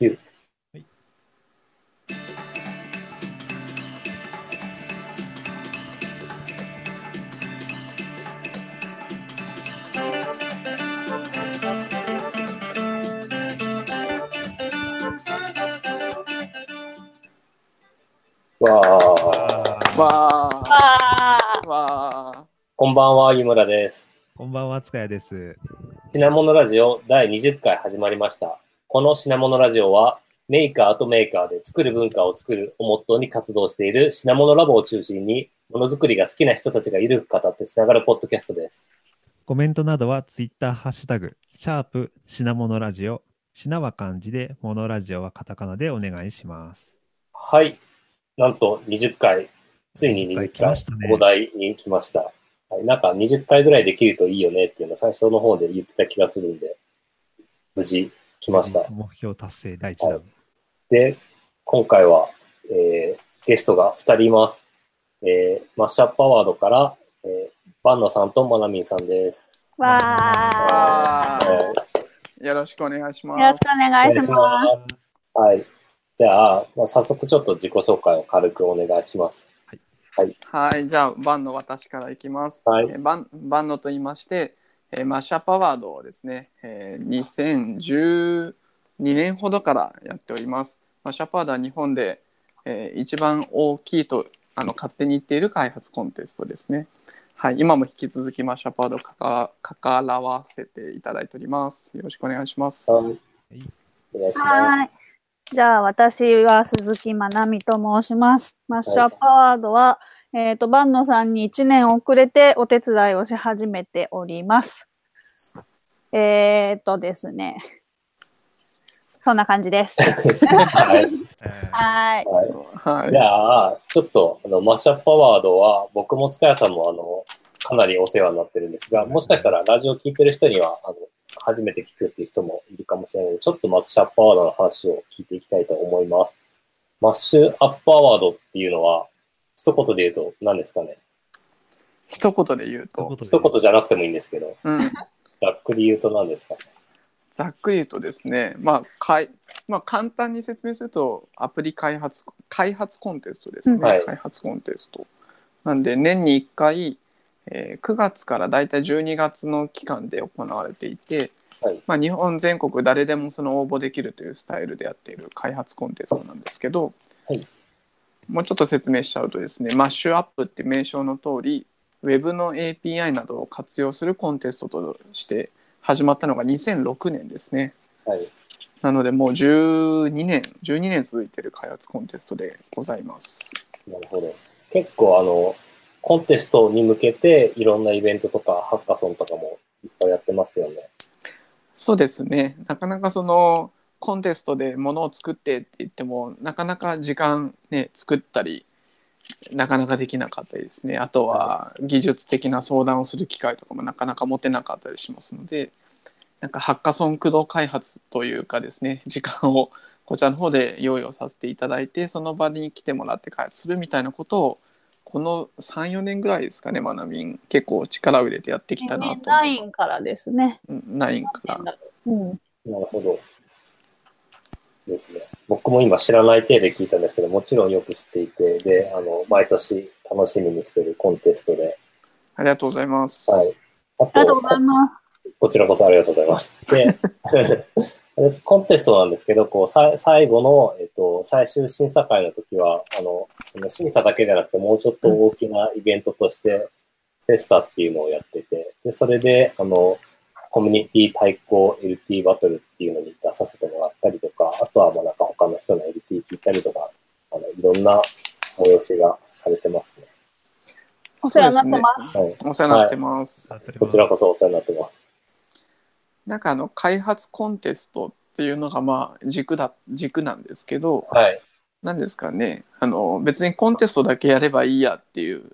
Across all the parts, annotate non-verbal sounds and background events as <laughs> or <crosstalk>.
9。わあ、わあ。あわあ。こんばんは、湯村です。こんばんは、塚谷です。品物ラジオ第20回始まりました。この品物ラジオは、メーカーとメーカーで作る文化を作るをモットーに活動している品物ラボを中心に、ものづくりが好きな人たちがゆるく語ってつながるポッドキャストです。コメントなどはツイッターハッシュタグ、シャープ品物ラジオ、品は漢字で、モノラジオはカタカナでお願いします。はい。なんと20回、ついに20 20来ま回したね、お題に来ました。はい、なんか20回ぐらいできるといいよねっていうのを最初の方で言ってた気がするんで、無事来ました。目標達成第一弾。はいで、今回は、えーゲストが2人います。えーマッシュアップアワードから、えー、バンナさんとマナミンさんです。ーわーよろしくお願いします。よろしくお願いします。す。はい。じゃあ、まあ、早速ちょっと自己紹介を軽くお願いします。はい、じゃあ、万の私からいきます。はいえー万万のと言いまして、えーマッシュアップアワードをですね、えー2012年ほどからやっております。マッシュアップアワードは日本で、えー一番大きいとあの勝手に言っている開発コンテストですね。はい、今も引き続きマッシュアップアワードをかか関わせていただいております。よろしくお願いします。はい。はいお願いします。はい。じゃあ、私は鈴木まなみと申します。マッシュアップアワードは、えっ、と、バンノさんに1年遅れてお手伝いをし始めております。えっ、とですね。そんな感じです。はい。えーはい。はい。はいじ。ゃあ、ちょっと、あの、マッシュアップアワードは、僕も塚谷さんも、あの、かなりお世話になってるんですが、もしかしたらラジオ聞いてる人には、あの、初めて聞くっていう人もいるかもしれないので、ちょっとマッシュアップアワードの話を聞いていきたいと思います。マッシュアップアワードっていうのは、一言で言うと何ですかね？一言で言うと、一言じゃなくてもいいんですけど、うん、ざっくり言うと何ですか？ねざっくり言うとですね、まあかいまあ、簡単に説明するとアプリ開発開発コンテストですね、うん。はい。開発コンテスト。なんで年に1回、えー9月からだいたい12月の期間で行われていて、はい。まあ、日本全国誰でもその応募できるというスタイルでやっている開発コンテストなんですけど、はいもうちょっと説明しちゃうとですねマッシュアップって名称の通り Web の API などを活用するコンテストとして始まったのが2006年ですね。はい。なのでもう12年、12年続いている開発コンテストでございます。なるほど。結構、あの、コンテストに向けて、いろんなイベントとか、ハッカソンとかもいっぱいやってますよね。そうですね。なかなかそのコンテストでものを作ってって言っても、なかなか時間ね、作ったり、なかなかできなかったりですね。あとは技術的な相談をする機会とかもなかなか持てなかったりしますので、なんかハッカソン駆動開発というかですね、時間をこちらの方で用意をさせていただいて、その場に来てもらって開発するみたいなことを、この3、4年ぐらいですかね、まなみん。結構力を入れてやってきたなと。9からですね。うん9から。うん。なるほど。ですね。僕も今知らない体で聞いたんですけど、もちろんよく知っていて、で、あの、毎年楽しみにしてるコンテストで、ありがとうございます。はい。あありがとうございます。こちらこそありがとうございます。で、<laughs> でコンテストなんですけど、こう、さ最後の、えっと、最終審査会の時は、あの、この審査だけじゃなくて、もうちょっと大きなイベントとして、フェスタっていうのをやってて、で、それで、あの、コミュニティ対抗 LT バトルっていうのに出させてもらったりとか、あとはもうなんか他の人の LT 聞いたりとか、あの、いろんな催しがされてますね。お世話になってます。はい。お世話になってます。こちらこそお世話になってます。なんかあの開発コンテストっていうのがまあ軸だ軸なんですけど、はい。なんですかねあの別にコンテストだけやればいいやっていう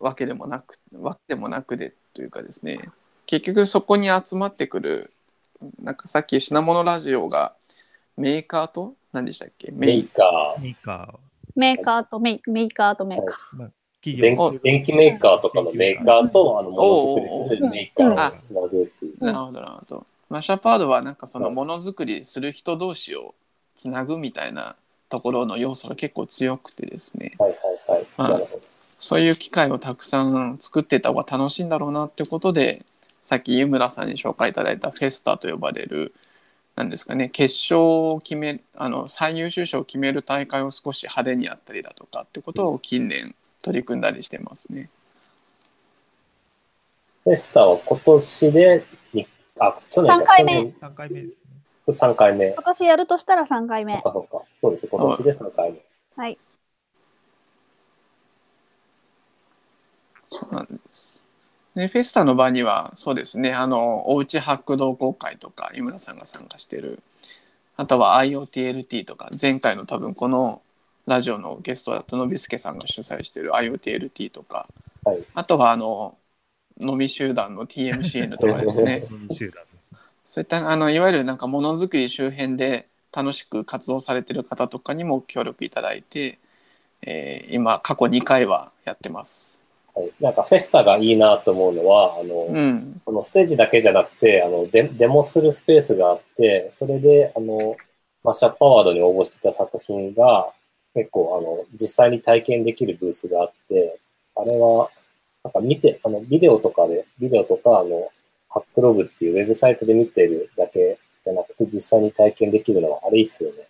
わけでもなくわけでもなくでというかですね結局そこに集まってくるなんかさっき品物ラジオがメーカーと何でしたっけ？メーカー、メーカメーカーとメイメーカーとメーカー。ー、まあ、企電業気電気メーカーとかのメーカーと、あの、ものづくりするメーカーあをつなぐっていう。なるほどなるほど。マッシュアップワードはなんかそのものづくりする人同士をつなぐみたいなところの要素が結構強くてですねはいはいはい。はいなるほど。そういう機会をたくさん作っていった方が楽しいんだろうなってことでさっき湯村さんに紹介いただいたフェスタと呼ばれるなんですかね決勝を決めあの最優秀賞を決める大会を少し派手にやったりだとかってことを近年取り組んだりしてますね。フェスタは今年でに、あ、去年三回目3回目ですね。3回目。今年やるとしたら3回目そっ。かそっか。そうです。今年で3回目。はい。そうなんです。で、フェスタの場には、そうですね、あの、おうちハック同好会とか、井村さんが参加してる、あとは IoTLT とか、前回の多分このラジオのゲストだったのびすけさんが主催してる IoTLT とか、はい。あとはあの、飲み集団の TMCN とかですね、この2集団ですね。そういったあのいわゆるなんかものづくり周辺で楽しく活動されてる方とかにも協力いただいて、えー今過去2回はやってます。はい。なんかフェスタがいいなと思うのは、あの、うん、このステージだけじゃなくて、あの、デデモするスペースがあって、それで、あの、マッシャップアワードに応募してた作品が、結構、あの、実際に体験できるブースがあって、あれは、なんか見て、あの、ビデオとかで、ビデオとか、あの、ハックログっていうウェブサイトで見てるだけじゃなくて、実際に体験できるのは、あれいいっすよね。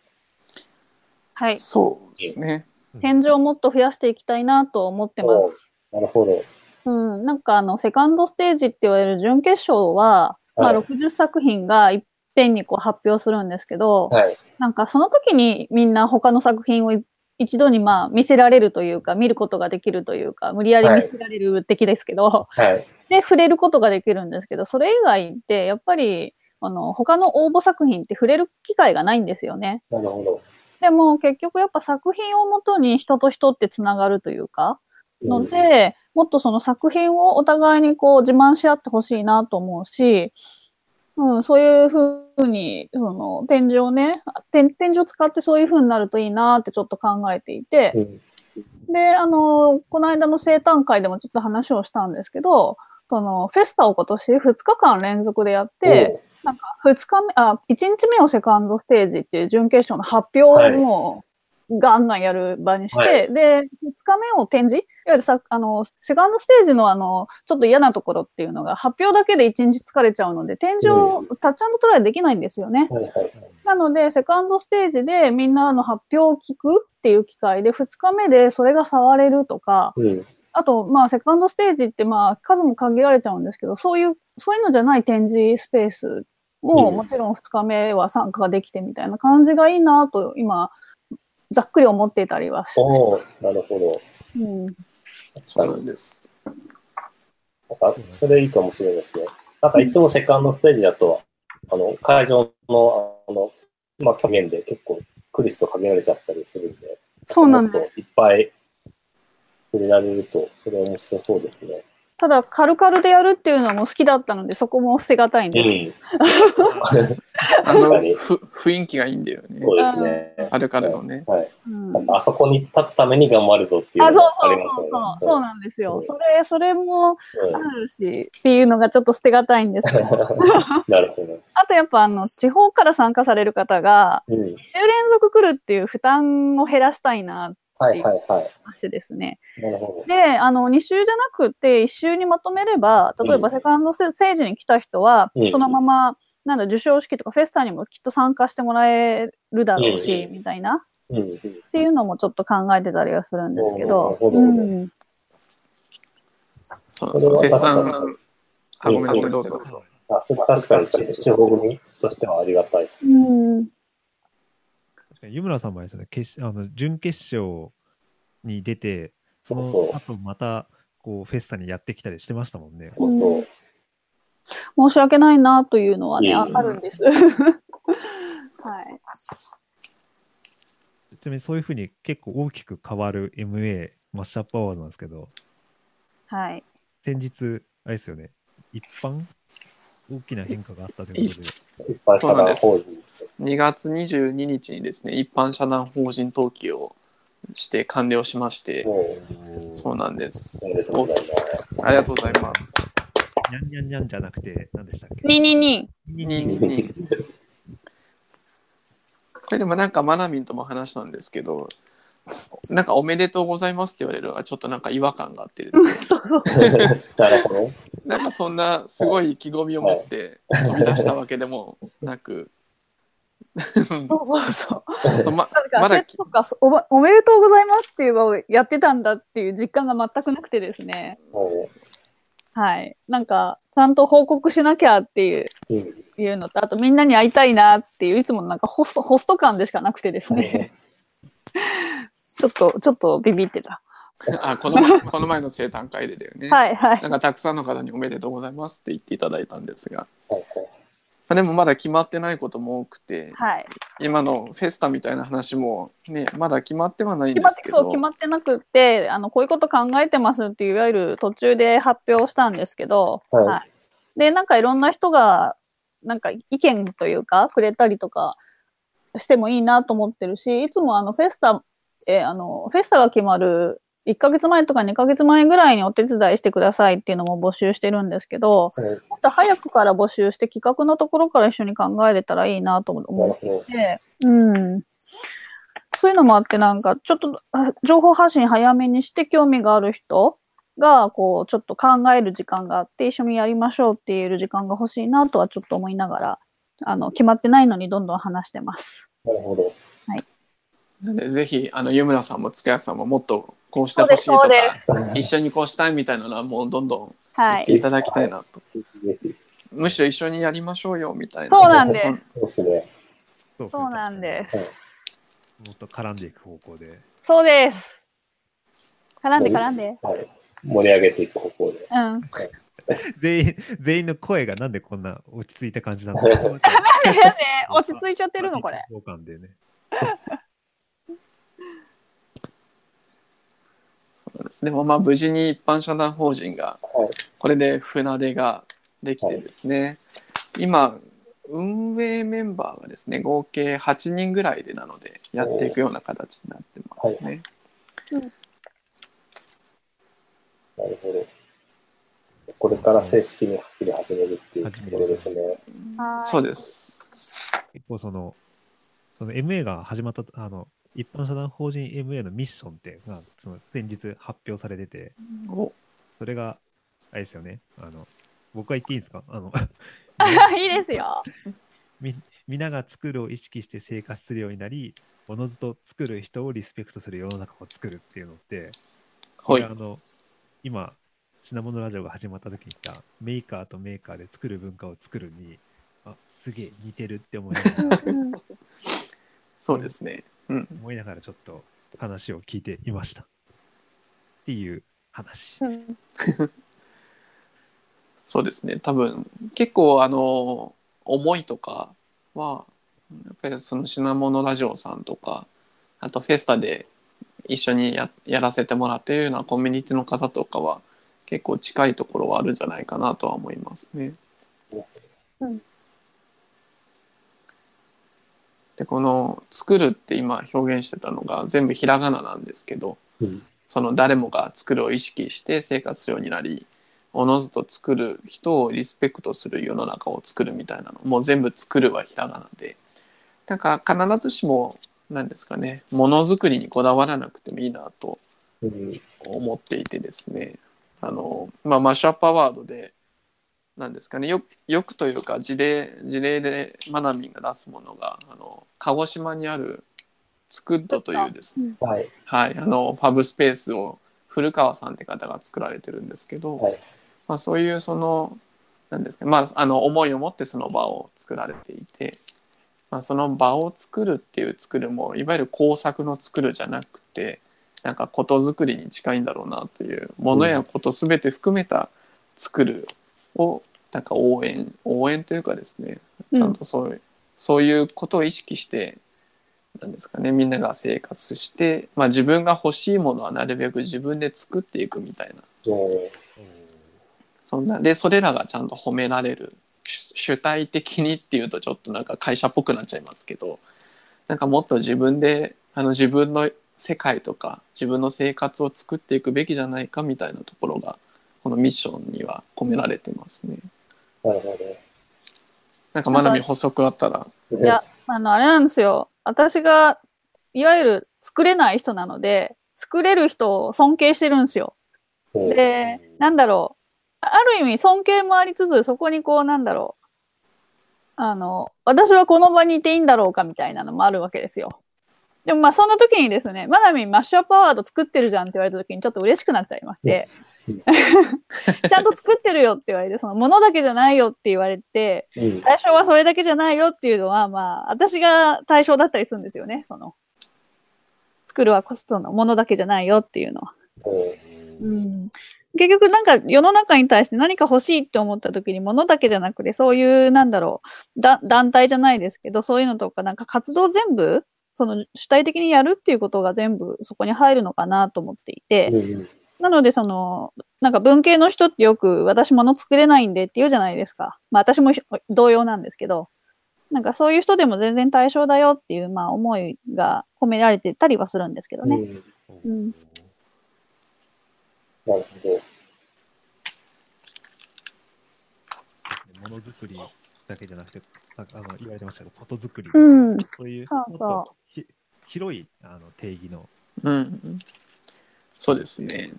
はい。そうですね。展示をもっと増やしていきたいなと思ってます。おなるほど。うん、なんかあの、セカンドステージって言われる準決勝は、まあはい60作品がいっぺんにこう発表するんですけど、はい。なんかその時にみんな他の作品をい一度にまあ見せられるというか、見ることができるというか、無理やり見せられる的ですけど、はい。で、触れることができるんですけど、それ以外ってやっぱり、あの、他の応募作品って触れる機会がないんですよね。なるほど。でも結局やっぱ作品をもとに人と人ってつながるというか、のうん。で、もっとその作品をお互いにこう自慢し合ってほしいなと思うし、うん、そういうふうに、その展示をね、展展示を使ってそういうふうになるといいなってちょっと考えていて、うん。で、あの、この間の生誕会でもちょっと話をしたんですけど、そのフェスタを今年2日間連続でやって、なんか2日目、あ、1日目をセカンドステージっていう準決勝の発表をもうガンガンやる場にして、はいで、2日目を展示いわゆるさ、あの、セカンドステージのあの、ちょっと嫌なところっていうのが発表だけで1日疲れちゃうので、展示をタッチトライできないんですよね。はいはいはい。なので、セカンドステージでみんなの発表を聞くっていう機会で、2日目でそれが触れるとか、うん。あと、まあ、セカンドステージって、まあ、数も限られちゃうんですけど、そういう、そういうのじゃない展示スペースも、うんもちろん2日目は参加できてみたいな感じがいいなと、今、ざっくり思っていたりはしおおなるほど。うん。確そうな。んです。なんか、それいいかもしれないですね。なんか、いつもセカンドステージだと、あの、会場の、あの、まあ、去年で結構来る人限られちゃったりするんで、そうなんです。いっぱい触れられると、それ面白そうですね。ただ、カルカルでやるっていうのも好きだったので、そこも捨てがたいんうです。ん。<laughs> <laughs> あの確かにふ雰囲気がいいんだよね。そうですね。あるからのね。はい。あそこに立つために頑張るぞっていうあ、そうのがあそうりますよね。そうそう、なんですよ。うんそれ、それもうんあるし、っていうのがちょっと捨てがたいんですけど。<laughs> なるほど。あとやっぱあの、地方から参加される方が、うん。2週連続来るっていう負担を減らしたいなってはいはいはい。ましてですね。なるほで、あの、2週じゃなくて1週にまとめれば、例えばうんセカンドステージに来た人は、うんそのまま、なんだ、授賞式とかフェスタにもきっと参加してもらえるだろうし、うんみたいな。っていうのもちょっと考えてたりはするんですけど、うんそう。あ、ごめんなさい、どうぞ。あ、それ確かに地方組としてはありがたいです。うん確かに湯村さんもですよね、決あの準決勝に出て、その。後またこうフェスタにやってきたりしてましたもんね。そうそう。申し訳ないなというのはね、いえいえああるんです。<laughs> はい。ちなみにそういうふうに結構大きく変わる MA マッシュアップアワードなんですけど、はい。先日、あれですよね、一般大きな変化があったということで、一般社団法人。2月22日にですね、一般社団法人登記をして完了しまして、もそうなんです。ありがとうございます。にゃんにゃんにゃんじゃなくて、何でしたっけ？ににに。ににににこれでもなんかマナミンとも話したんですけどなんか「おめでとうございます」って言われるのがちょっとなんか違和感があってですねそうそう。<laughs> なるほど。なんかそんなすごい意気込みを持って飛び出したわけでもなく <laughs> そうそうそう。まなんか、まだそっかおばおめでとうございますっていう場をやってたんだっていう実感が全くなくてですね。うはい。なんか、ちゃんと報告しなきゃっていうんうんいうのと、あとみんなに会いたいなっていう、いつもなんかホスト、ホスト感でしかなくてですね。<laughs> ちょっと、ちょっとビビってた。あこの前 <laughs> この前の生誕会でだよね、はいはい。なんかたくさんの方に「おめでとうございます」って言っていただいたんですが、はいはあ、でもまだ決まってないことも多くてはい。今のフェスタみたいな話もねまだ決まってはないん決まって、ですけどそう、決まってなくって、あの、こういうこと考えてますっていう、いわゆる途中で発表したんですけど、はい。で、なんかいろんな人が、なんか意見というか、くれたりとかしてもいいなと思ってるし、いつもあの、フェスタ、えーあの、フェスタが決まる1ヶ月前とか2ヶ月前ぐらいにお手伝いしてくださいっていうのも募集してるんですけど、はいもっと早くから募集して企画のところから一緒に考えれたらいいなと思ってうん。そういうのもあって、なんか、ちょっと、あ情報発信早めにして興味がある人が、こう、ちょっと考える時間があって、一緒にやりましょうって言える時間が欲しいなとはちょっと思いながら、あの、決まってないのにどんどん話してます。なるほど。なんでぜひあの湯村さんも塚谷さんももっとこうしてほしいとか一緒にこうしたいみたいなのはもうどんどんはい。言っていただきたいなと、ぜひぜひむしろ一緒にやりましょうよみたいなそうなんですそうですね。そうそうなんです。もっと絡んでいく方向で。そうです。絡んで絡んで。はい。盛り上げていく方向で。うん。全員、全員の声がなんでこんな落ち着いた感じなのか。<laughs> なんでね、落ち着いちゃってるの、これ。<laughs> 交換ですでもまあ無事に一般社団法人がはい。これで船出ができてですね、今運営メンバーがですね合計8人ぐらいでなのでやっていくような形になってますね。なるほど。これから正式に走り始めるっていうところですね。はいそうです。結構その、その MA が始まった、あの、一般社団法人 MA のミッションって、まあ、その先日発表されてて、お。それが、あれですよね、あの、僕は言っていいんですか？あの、<laughs> いいですよ。み皆が作るを意識して生活するようになり、おのずと作る人をリスペクトする世の中を作るっていうのって、こはい。れあの今、品物ラジオが始まった時に言ったメーカーとメーカーで作る文化を作るに、あすげえ似てるって思いながらそうですね。うん。思いながらちょっと話を聞いていました。っていう話。うん <laughs> そうですね。多分結構あの思いとかはやっぱりその品物ラジオさんとかあとフェスタで一緒にややらせてもらっているようなコミュニティの方とかは結構近いところはあるんじゃないかなとは思いますね。うんでこの「作る」って今表現してたのが全部ひらがななんですけどうん。その誰もが作るを意識して生活するようになりおのずと作る人をリスペクトする世の中を作るみたいなのもう全部作るはひらがなでなんか必ずしも何ですかねものづくりにこだわらなくてもいいなとうん。思っていてですねあの、まあ、マッシュアップアワードで何ですかね。よよくというか事例事例でマナミンが出すものがあの鹿児島にあるツクッドというですね。はい。はい、あのファブスペースを古川さんって方が作られてるんですけど、はい。まあ、そういうそのなんですか、まあ、あの思いを持ってその場を作られていて、まあ、その場を作るっていう作るもいわゆる工作の作るじゃなくてなんかことづくりに近いんだろうなというものやこと全て含めた作るをなんか応援応援というかですねちゃんとそういう,、そういうことを意識してなんですかねみんなが生活して、まあ、自分が欲しいものはなるべく自分で作っていくみたいな。う。んそんなでそれらがちゃんと褒められる主主体的にっていうとちょっとなんか会社っぽくなっちゃいますけどなんかもっと自分であの自分の世界とか自分の生活を作っていくべきじゃないかみたいなところがこのミッションには込められてますね。なるほなんかまなみ補足あったら。ど。いや、あの、あれなんですよ。私が、いわゆる作れない人なので、作れる人を尊敬してるんですよ。うん、で、なんだろう。あある意味尊敬もありつつ、そこにこう、なんだろう。あの、私はこの場にいていいんだろうかみたいなのもあるわけですよ。でもまあそんな時にですね、まなみんマッシュアップアワード作ってるじゃんって言われた時にちょっと嬉しくなっちゃいまして、<laughs> ちゃんと作ってるよって言われて、そのものだけじゃないよって言われて、うん。対象はそれだけじゃないよっていうのは、まあ私が対象だったりするんですよね、その。作るはコストのものだけじゃないよっていうのは。うん。結局なんか世の中に対して何か欲しいって思った時に物だけじゃなくてそういうなんだろうだ団体じゃないですけどそういうのとかなんか活動全部その主体的にやるっていうことが全部そこに入るのかなと思っていて、うんなのでそのなんか文系の人ってよく私物作れないんでって言うじゃないですか。まあ私もひ同様なんですけどなんかそういう人でも全然対象だよっていうまあ思いが込められてたりはするんですけどね。うんうんなるほど。ものづくりだけじゃなくて、ああの言われてましたけど、ことづくり、うんそういうそうそうもっとひ広いあの定義の、うん。そうですね。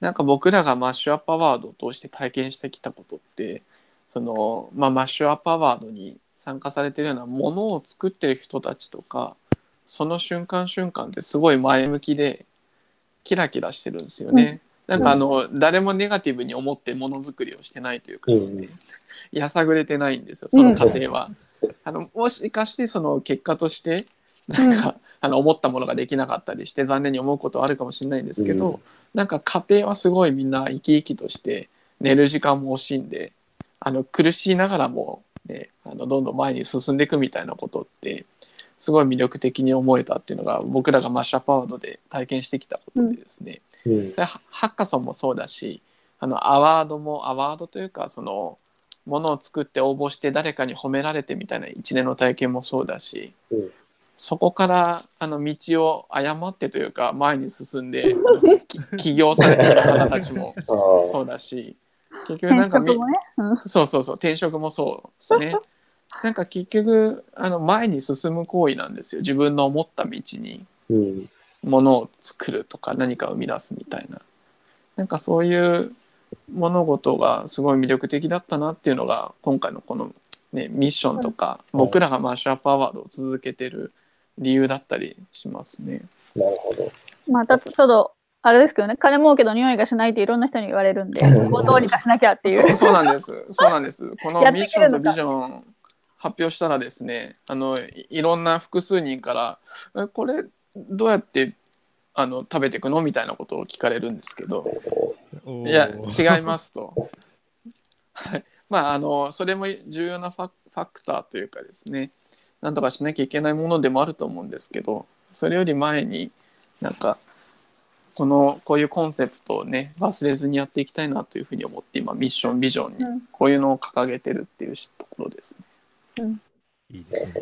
なんか僕らがマッシュアップアワードを通して体験してきたことってその、まあ、マッシュアップアワードに参加されてるようなものを作ってる人たちとかその瞬間瞬間ってすごい前向きでキラキラしてるんですよね。なんかあの、誰もネガティブに思ってものづくりをしてないというかですね、やさぐれてないんですよその過程は。あのもしかしてその結果としてなんか、あの思ったものができなかったりして残念に思うことはあるかもしれないんですけど、うん。なんか家庭はすごいみんな生き生きとして寝る時間も惜しんであの苦しいながらも、ね、あのどんどん前に進んでいくみたいなことってすごい魅力的に思えたっていうのが僕らがマッシュアップアワードで体験してきたことでですね、うん。それはハッカソンもそうだしあのアワードもアワードというかそのものを作って応募して誰かに褒められてみたいな一連の体験もそうだし、うんそこからあの道を誤ってというか前に進んでき起業されてる方たちもそう。だし結局なん転かみ職もね。うん。そうそうそう転職もそうですね。なんか結局あの前に進む行為なんですよ。自分の思った道にうん。ものを作るとか何かを生み出すみたいな。なんかそういう物事がすごい魅力的だったなっていうのが今回のこの、ね、ミッションとか、うん僕らがマッシュアップアワードを続けてる理由だったりしますね。なるほど。またちょっと、あれですけどね、金儲けの匂いがしないっていろんな人に言われるんで、そこをどうにかしなきゃっていう。そうそうなんです。そうなんです。このミッションとビジョン発表したらですね、あのいいろんな複数人からえこれどうやってあの食べていくのみたいなことを聞かれるんですけど、いや違いますと。はい。まああのそれも重要なファファクターというかですね、なんとかしなきゃいけないものでもあると思うんですけど、それより前になんか。このこういうコンセプトをね忘れずにやっていきたいなというふうに思って今ミッションビジョンにうんこういうのを掲げてるっていうところですね。いいですね。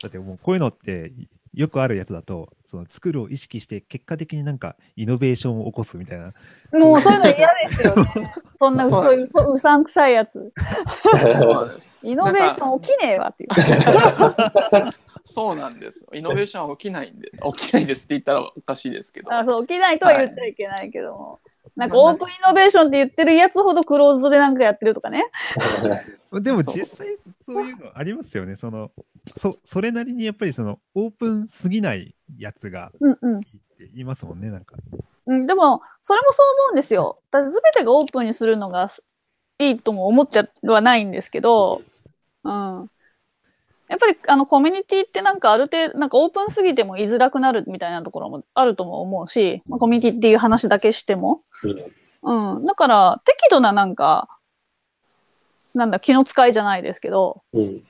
だってもうこういうのってよくあるやつだと、その作るを意識して結果的になんかイノベーションを起こすみたいな。もうそういうの嫌ですよね。<laughs> そんなそうそういううさんくさいやつ。そうなんです。イノベーション起きねえわっていう。そうなんです。イノベーションは起きないんで、起きないですって言ったらおかしいですけど。あそう起きないとは言っちゃいけないけども。なんかオープンイノベーションって言ってるやつほどクローズドでなんかやってるとかね。でも実際そういうのありますよね。そのそそれなりにやっぱりそのオープンすぎないやつが。いいって言いますもんね、なんか。うん、でも、それもそう思うんですよ。だって全てがオープンにするのがいいとも思ってはないんですけど、うん。やっぱりあのコミュニティってなんかある程度、なんかオープンすぎても居づらくなるみたいなところもあるとも思うし、まあ、コミュニティっていう話だけしても。うん。だから適度ななんか、なんだ、気の使いじゃないですけど、うん。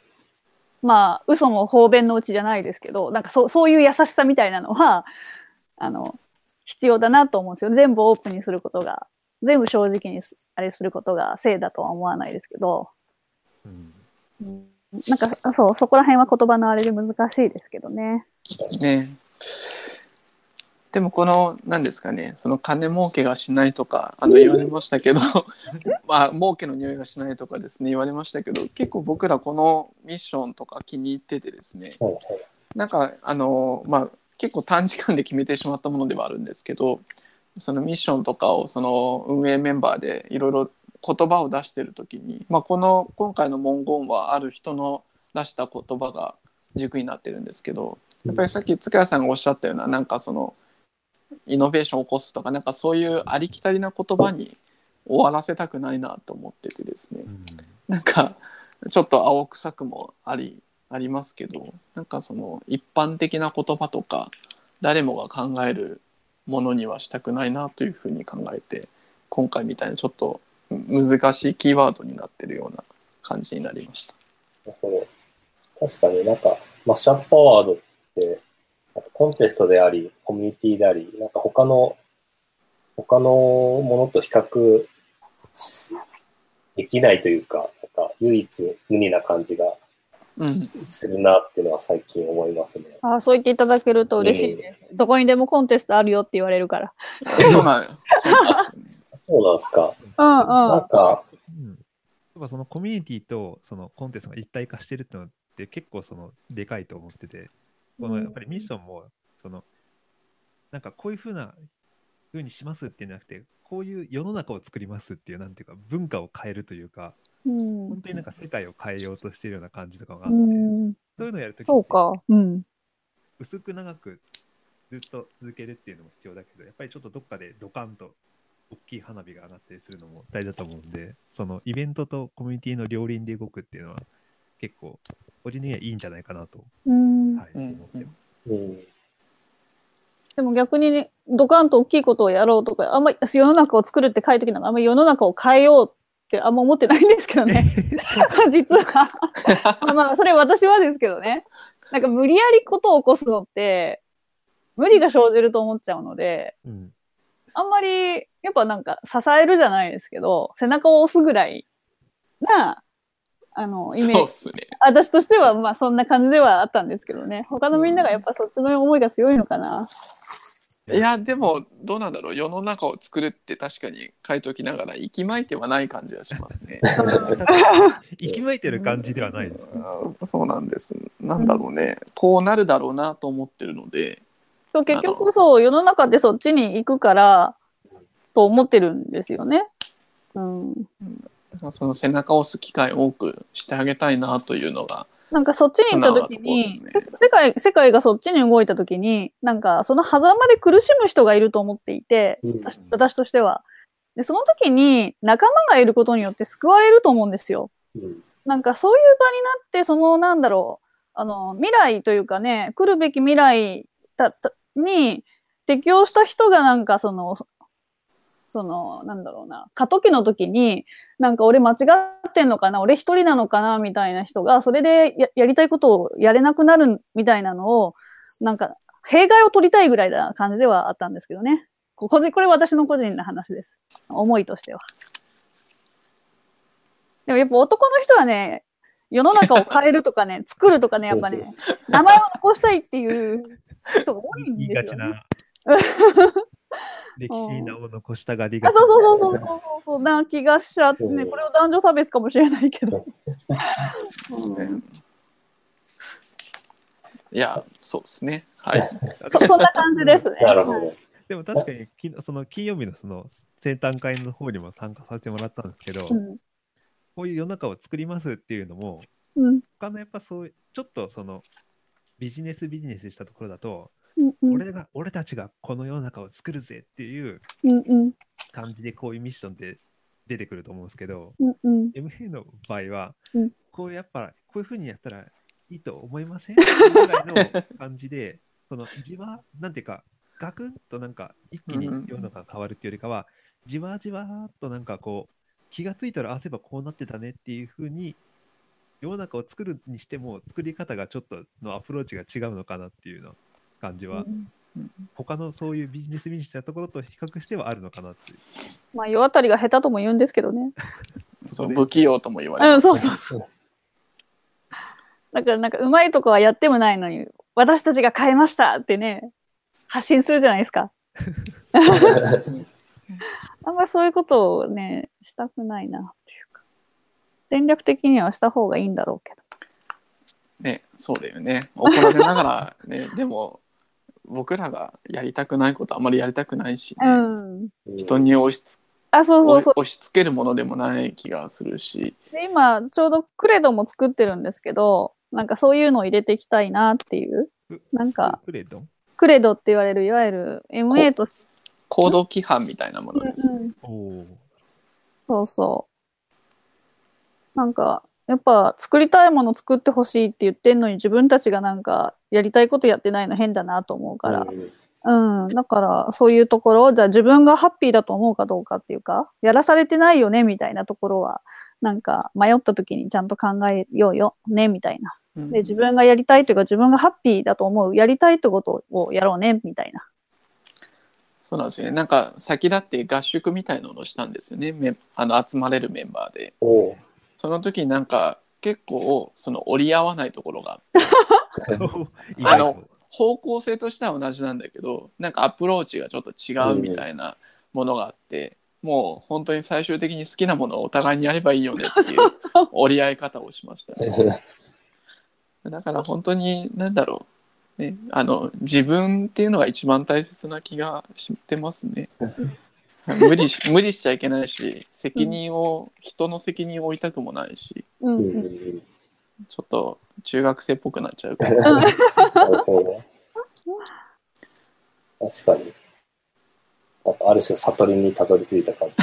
まあ、嘘も方便のうちじゃないですけど、なんかそうそういう優しさみたいなのは、あの、必要だなと思うんですよ。全部オープンにすることが、全部正直にすあれすることが正だとは思わないですけど、うんうんなんか、そう、そこら辺は言葉のあれで難しいですけどね。ね。でもこの何ですかねその金儲けがしないとかあの言われましたけど <laughs> まあ儲けの匂いがしないとかですね言われましたけど結構僕らこのミッションとか気に入っててですねはいはいなんかあのまあ結構短時間で決めてしまったものではあるんですけどそのミッションとかをその運営メンバーでいろいろ言葉を出してる時に、まあ、この今回の文言はある人の出した言葉が軸になってるんですけどやっぱりさっき塚谷さんがおっしゃったようななんかそのイノベーションを起こすとかなんかそういうありきたりな言葉に終わらせたくないなと思っててですね。うん。なんかちょっと青臭くもありありますけどなんかその一般的な言葉とか誰もが考えるものにはしたくないなというふうに考えて今回みたいなちょっと難しいキーワードになってるような感じになりました。なるほど。確かになんか、マッシュアップアワードって、コンテストであり、コミュニティであり、なんか他の、他のものと比較しできないというか、なんか唯一無二な感じがうん、するなっていうのは最近思いますね。あーそう言っていただけると嬉しいです。どこにでもコンテストあるよって言われるから。そうなんそうなんですよね。そうなんですか。うんなんか、うんやっぱそのコミュニティとそのコンテストが一体化してるってのって結構そのでかいと思ってて、このやっぱりミッションもそのなんかこういうふうな風にしますっていうんじゃなくて、こういう世の中を作りますっていうなんていうか文化を変えるというか、うん。本当になんか世界を変えようとしているような感じとかがあって、うん。そういうのをやるときそうか。うん。薄く長くずっと続けるっていうのも必要だけど、やっぱりちょっとどっかでドカンと大きい花火が上がったりするのも大事だと思うんで、そのイベントとコミュニティの両輪で動くっていうのは結構、個人的にはいいんじゃないかなと、うん。はい、うん思ってます。うん、でも逆にね、ドカンと大きいことをやろうとか、あんまり世の中を作るって書いてきたのあんまり世の中を変えようってあんま思ってないんですけどね。<laughs> 実は。まあまあ、それ私はですけどね。なんか無理やりことを起こすのって、無理が生じると思っちゃうので、うんあんまり、やっぱなんか支えるじゃないですけど、背中を押すぐらいな、あの、イメージ。そうっすね。私としては、まあそんな感じではあったんですけどね。他のみんながやっぱそっちの思いが強いのかな。いやでもどうなんだろう世の中を作るって確かに書いときながら息巻いてはない感じはしますね。<laughs> 息巻いてる感じではないです。うんそうなんです。なんだろうね、こうなるだろうなと思ってるので、そう、結局そう、世の中でそっちに行くから、と思ってるんですよね。うん。だからその背中を押す機会を多くしてあげたいなというのが、なんかそっちに行った時に、ねせ世界、世界がそっちに動いた時に、なんかその狭間で苦しむ人がいると思っていて、うん私私としては。で、その時に仲間がいることによって救われると思うんですよ。うん、なんかそういう場になって、そのなんだろう、あの、未来というかね、来るべき未来だたに適応した人がなんかその、そその、なんだろうな、過渡期の時に、なんか俺間違ってんのかな、俺一人なのかな、みたいな人が、それでややりたいことをやれなくなるみたいなのを、なんか、弊害を取りたいぐらいな感じではあったんですけどね。こ個人これ私の個人の話です。思いとしては。でもやっぱ男の人はね、世の中を変えるとかね、作るとかね、やっぱね、名前を残したいっていう人が多いんですよ、ね。歴史に名を残したがりあがうそうそうそうそうそうそうな気がしちゃってね、うんこれを男女差別かもしれないけど。うんねいや、そうですね。はい。そそんな感じですね。なるほどはい。でも確かにきその金曜日のその生誕会の方にも参加させてもらったんですけど、うんこういう世の中を作りますっていうのも、うん他のやっぱそういう、ちょっとそのビジネスビジネスしたところだと、うんうん。俺が俺たちがこの世の中を作るぜっていううんうん。感じでこういうミッションって出てくると思うんですけど、うんうん。MA の場合は、うん。こうやっぱこういうふうにやったらいいと思いませんぐらいの感じで、<laughs> そのじわ、なんていうか、ガクンとなんか一気にうんうん世の中が変わるっていうよりかは、じわじわーっとなんかこう、気がついたら、あ、そういえばこうなってたねっていうふうに、世の中を作るにしても、作り方がちょっとのアプローチが違うのかなっていうの感じは、他のそういうビジネスビジネスやところと比較してはあるのかなっていう。まあ、世当たりが下手とも言うんですけどね。そう不器用とも言われうん、そうそうそう。だからなんか、うまいとこはやってもないのに、私たちが変えましたってね、発信するじゃないですか。<laughs> あんまりそういうことをね、したくないなっていうか。戦略的にはした方がいいんだろうけど。ね、そうだよね。怒られながらね、<laughs> でも僕らがやりたくないことあまりやりたくないし、ねうん。人に押しつあ、そうそうそう。押し付けるものでもない気がするし、で今、ちょうどクレドも作ってるんですけど、なんかそういうのを入れていきたいなっていう。なんか、クレド？ンクレドって言われる、いわゆる MA と、行動規範みたいなものです。うんうんおお。そうそう。なんか、やっぱ作りたいもの作ってほしいって言ってんのに自分たちがなんかやりたいことやってないの変だなと思うから。うんうん。だからそういうところを、じゃあ自分がハッピーだと思うかどうかっていうか、やらされてないよねみたいなところは、なんか迷った時にちゃんと考えようよねみたいな。うんで、自分がやりたいというか自分がハッピーだと思う、やりたいってことをやろうねみたいな。そうなんですよね。なんか先立って合宿みたいなのをしたんですよね。めあの集まれるメンバーで。おうその時になんか結構その折り合わないところがあって <laughs> あの方向性としては同じなんだけどなんかアプローチがちょっと違うみたいなものがあって、もう本当に最終的に好きなものをお互いにやればいいよねっていう <laughs> 折り合い方をしましたね。だから本当に何だろう、ね、あの自分っていうのが一番大切な気がしてますね。無理し無理しちゃいけないし責任を、人の責任を負いたくもないしうんうん。ちょっと中学生っぽくなっちゃうから。確かに。ある種悟りにたどり着いた感じ。<laughs>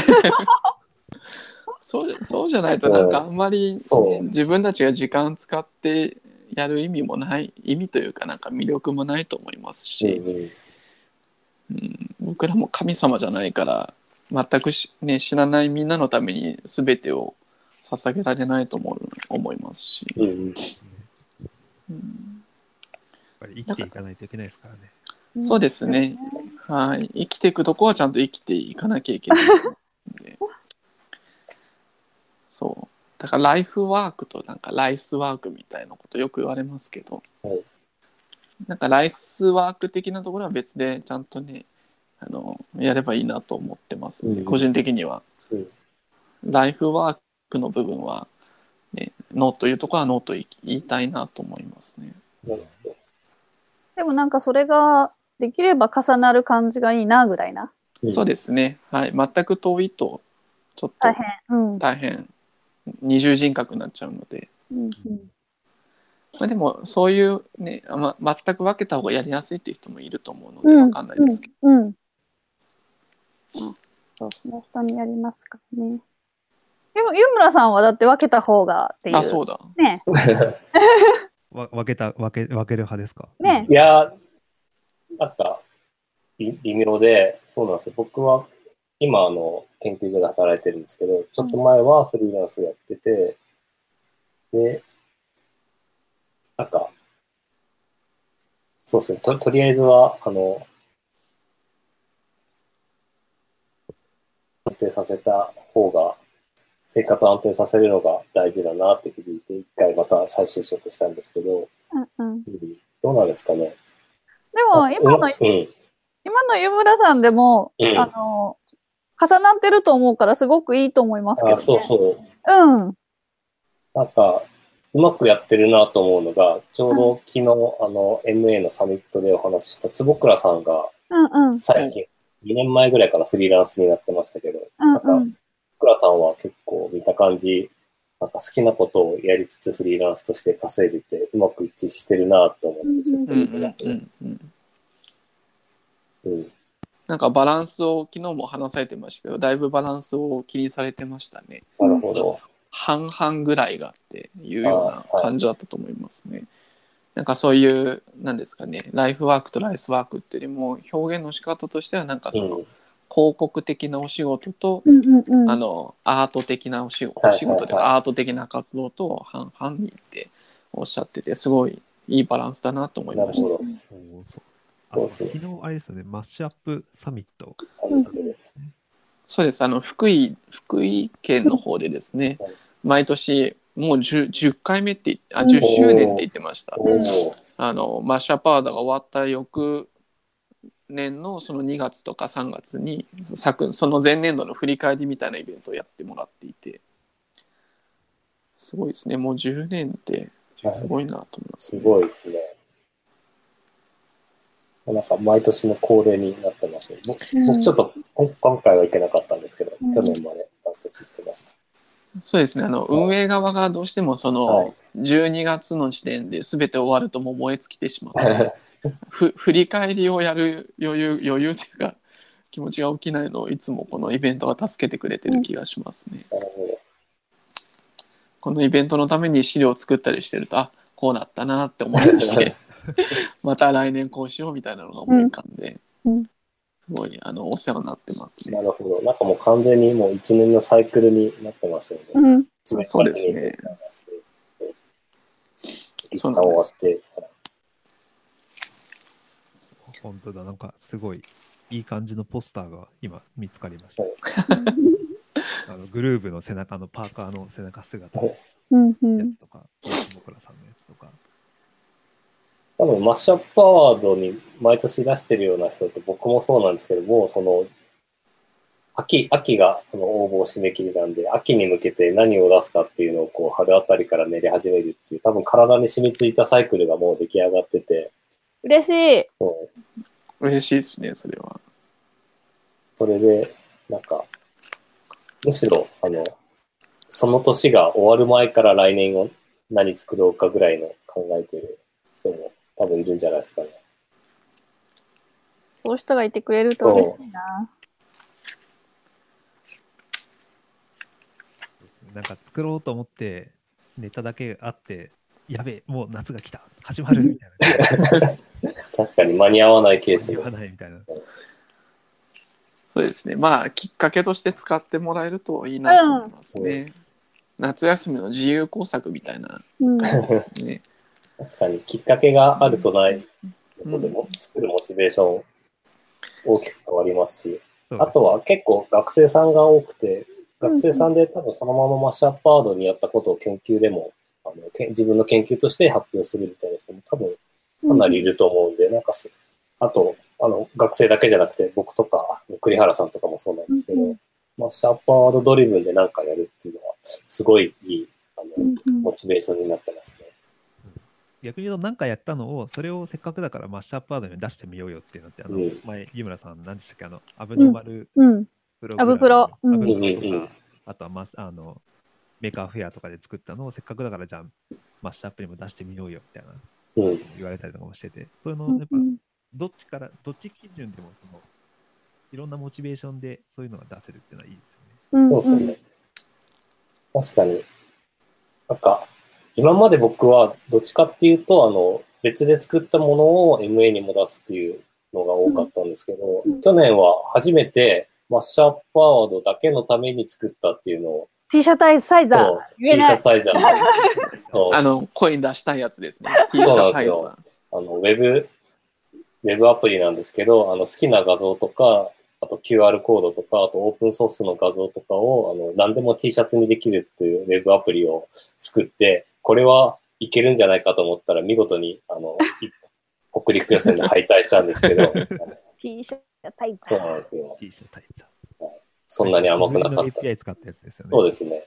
そうじゃそうじゃないとなんかあんまり、そう。ね自分たちが時間使ってやる意味もない意味というかなんか魅力もないと思いますし、うん。うん僕らも神様じゃないから全くし、ね、知らないみんなのために全てを捧げられないと思う思いますし、うん。うんうんやっぱり生きていかないといけないですからね。うん。そうですね。はい、生きていくとこはちゃんと生きていかなきゃいけないそう。だからライフワークとなんかライスワークみたいなことよく言われますけど、はい。なんかライスワーク的なところは別でちゃんとねあのやればいいなと思ってますね、うん個人的には、うんライフワークの部分は、ね、ノーというところはノーと言いたいなと思いますね。でもなんかそれができれば重なる感じがいいなぐらいな。うんそうですね。はい。全く遠いと、ちょっと大変。うん。大変二重人格になっちゃうので、うんうんまあ、でもそういうね、ま、全く分けた方がやりやすいっていう人もいると思うのでうん分かんないですけど、うん。うん。そう、その人にやりますからね。でも、湯村さんはだって分けた方がっていう。あそうだね <laughs> わ分けた分け分ける派ですか？ねいや、なんか、び微妙で、そうなんですよ。僕は、今、あの、研究所で働いてるんですけど、ちょっと前はフリーランスやってて、で、なんか、そうですね。と、とりあえずは、あの、定させた方が、生活を安定させるのが大事だなって気づいて、一回また再就職したんですけど、うんうん。うんどうなんですかね？でも、今の、うん。今の湯村さんでも、うんあの、重なってると思うから、すごくいいと思いますけど、あね。そうそう。うん。なんか、うまくやってるなと思うのが、ちょうど昨日、あの、MA のサミットでお話しした坪倉さんが、うんうん。最近、2年前ぐらいからフリーランスになってましたけど、うんなんかうん。坪倉さんは結構見た感じ、なんか好きなことをやりつつフリーランスとして稼いでて、うまく一致してるなと思って、ちょっとうんう見てますね。なんかバランスを昨日も話されてましたけどだいぶバランスを気にされてましたねなるほど。半々ぐらいがっていうような感じだったと思いますね。なんかそういうなんですかねライフワークとライスワークっていうよりも表現の仕方としてはなんかその、うん。広告的なお仕事と、うんうんうん。あのアート的なお仕事,、はいお仕事ではいはいアート的な活動と半々にっておっしゃっててすごいいいバランスだなと思いました。昨日あれですよね、マッシュアップサミット。そうですあの福井福井県の方でですねはい毎年もう 10, 10回目って言ってあうん10周年って言ってました。あの Mashup Awards が終わった翌年のその2月とか3月に昨その前年度の振り返りみたいなイベントをやってもらっていてすごいですねもう10年ってすごいなと思います、すごいですね。なんか毎年の恒例になってますね。僕僕ちょっと今今回は行けなかったんですけど、うん去年まで毎年行ってました。そうですね。あの運営側がどうしてもその、はい。12月の時点で全て終わるともう燃え尽きてしまって <laughs> ふ振り返りをやる余裕余裕というか気持ちが起きないのをいつもこのイベントが助けてくれてる気がしますね。なるほどこのイベントのために資料を作ったりしてるとあこうなったなって思い出して <laughs> また来年こうしようみたいなのが思い浮かんで、うん。うん。すごいあのお世話になってますね。なるほど。なんかもう完全にもう一年のサイクルになってますよね。うん。そうですね。一旦終わって。本当だ、なんかすごいいい感じのポスターが今見つかりました。<laughs> あのグルーブの背中のパーカーの背中姿のうん。うやん。つとか、僕らさんのやつとか。多分マッシュアップアワードに毎年出してるような人って僕もそうなんですけども、その、秋、秋があの応募締め切りなんで、秋に向けて何を出すかっていうのをこう春あたりから練り始めるっていう、多分体に染みついたサイクルがもう出来上がってて、嬉しい。もう嬉しいですねそれは。それで、なんか、むしろ、あの、その年が終わる前から来年を何作ろうかぐらいの考えてる人も多分いるんじゃないですかね。そういう人がいてくれると嬉しいな。なんか作ろうと思って、ネタだけあって、やべえ、もう夏が来た、始まるみたいな。確かに間に合わないケースも言わ。ないみたいな。そうですねまあきっかけとして使ってもらえるといいなと思いますね。夏休みの自由工作みたいなうん。ね。確かにきっかけがあるとないことでも作るモチベーション大きく変わりますし、あとは結構学生さんが多くて、学生さんで多分そのままマッシュアップワードにやったことを研究でも、あのけ自分の研究として発表するみたいな人も多分かなりいると思うんで、なんかす、あと、あの、学生だけじゃなくて、僕とか、栗原さんとかもそうなんですけど、うん Mashup Awards driven でなんかやるっていうのは、すごいいい、あの、モチベーションになってます。ね。逆に言うと、何かやったのを、それをせっかくだからマッシュアップワードに出してみようよってなって、あの、うん前、湯村さん、何でしたっけ、あの、アブノーマルうん。プロアブプロうんアブプロとか、うんうんうんあとはマスあの Maker Faire とかで作ったのをせっかくだからじゃあ Mashup にも出してみようよみたいなうん。言われたりとかもしてて、そういうのうんやっぱどっちから、どっち基準でもそのいろんなモチベーションでそういうのが出せるっていうのはいいですよね。うんそうですね。確かに。なんか、今まで僕はどっちかっていうと、あの、別で作ったものを MA にも出すっていうのが多かったんですけど、うん。去年は初めてマッシュアップアワードだけのために作ったっていうのを、T シャツサイザー。T シ。ャツサイザー。<laughs> あのコイン出したいやつですね。T シャツタイザー。あの、ウェブ、ウェブアプリなんですけど、あの、好きな画像とか、あと QR コードとか、あとオープンソースの画像とかを、あの、何でも T シャツにできるっていうウェブアプリを作って、これはいけるんじゃないかと思ったら、見事に、あの、い <laughs> 北陸予選で敗退したんですけど、<laughs> T シャツサイザそうなんー。ですよ。T シャツタイツそんなに甘くなかった。API 使ったやつですよね。そうですね。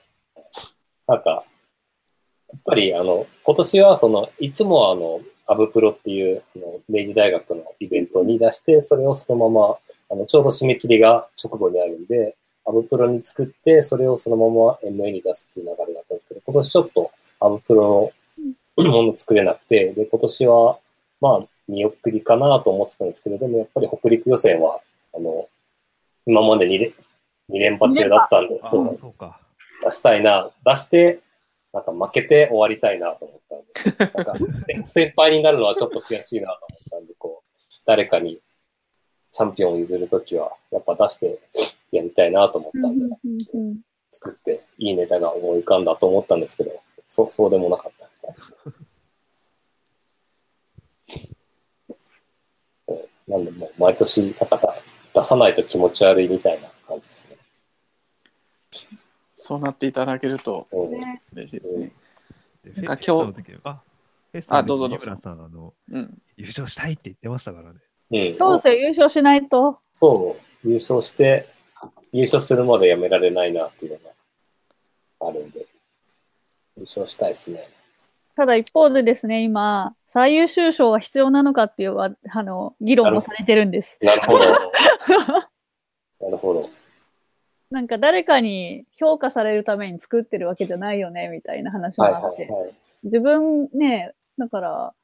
なんか、やっぱり、あの、今年は、その、いつもあの、アブプロっていう、あの明治大学のイベントに出して、それをそのまま、あの、ちょうど締め切りが直後にあるんで、アブプロに作って、それをそのまま MA に出すっていう流れだったんですけど、今年ちょっとアブプロのもの作れなくて、で、今年は、まあ、見送りかなと思ってたんですけど、でもやっぱり北陸予選は、あの、今まで2連二連覇中だったんで、あそう。あ、そうか。出したいな、出して、なんか負けて終わりたいなと思ったんで、なんか <laughs> 先輩になるのはちょっと悔しいなと思ったんで、こう、誰かにチャンピオンを譲るときは、やっぱ出してやりたいなと思ったんで、作っていいネタが思い浮かんだと思ったんですけど、そう、そうでもなかった。う <laughs> んなんで、もう毎年、なんか出さないと気持ち悪いみたいな感じですね。そうなっていただけると嬉しいですね。なんか今日あ、フェスタの時あどうぞどうぞに湯村さん、あの、うん。優勝したいって言ってましたからね。うん。どうせ優勝しないと。そう、優勝して、優勝するまでやめられないなっていうのがあるんで、優勝したいですね。ただ一方でですね、今、最優秀賞は必要なのかっていうああの議論もされてるんです。なるほど。<laughs> なるほど。なんか誰かに評価されるために作ってるわけじゃないよね、みたいな話もはいあって。はいはい。自分ね、だから、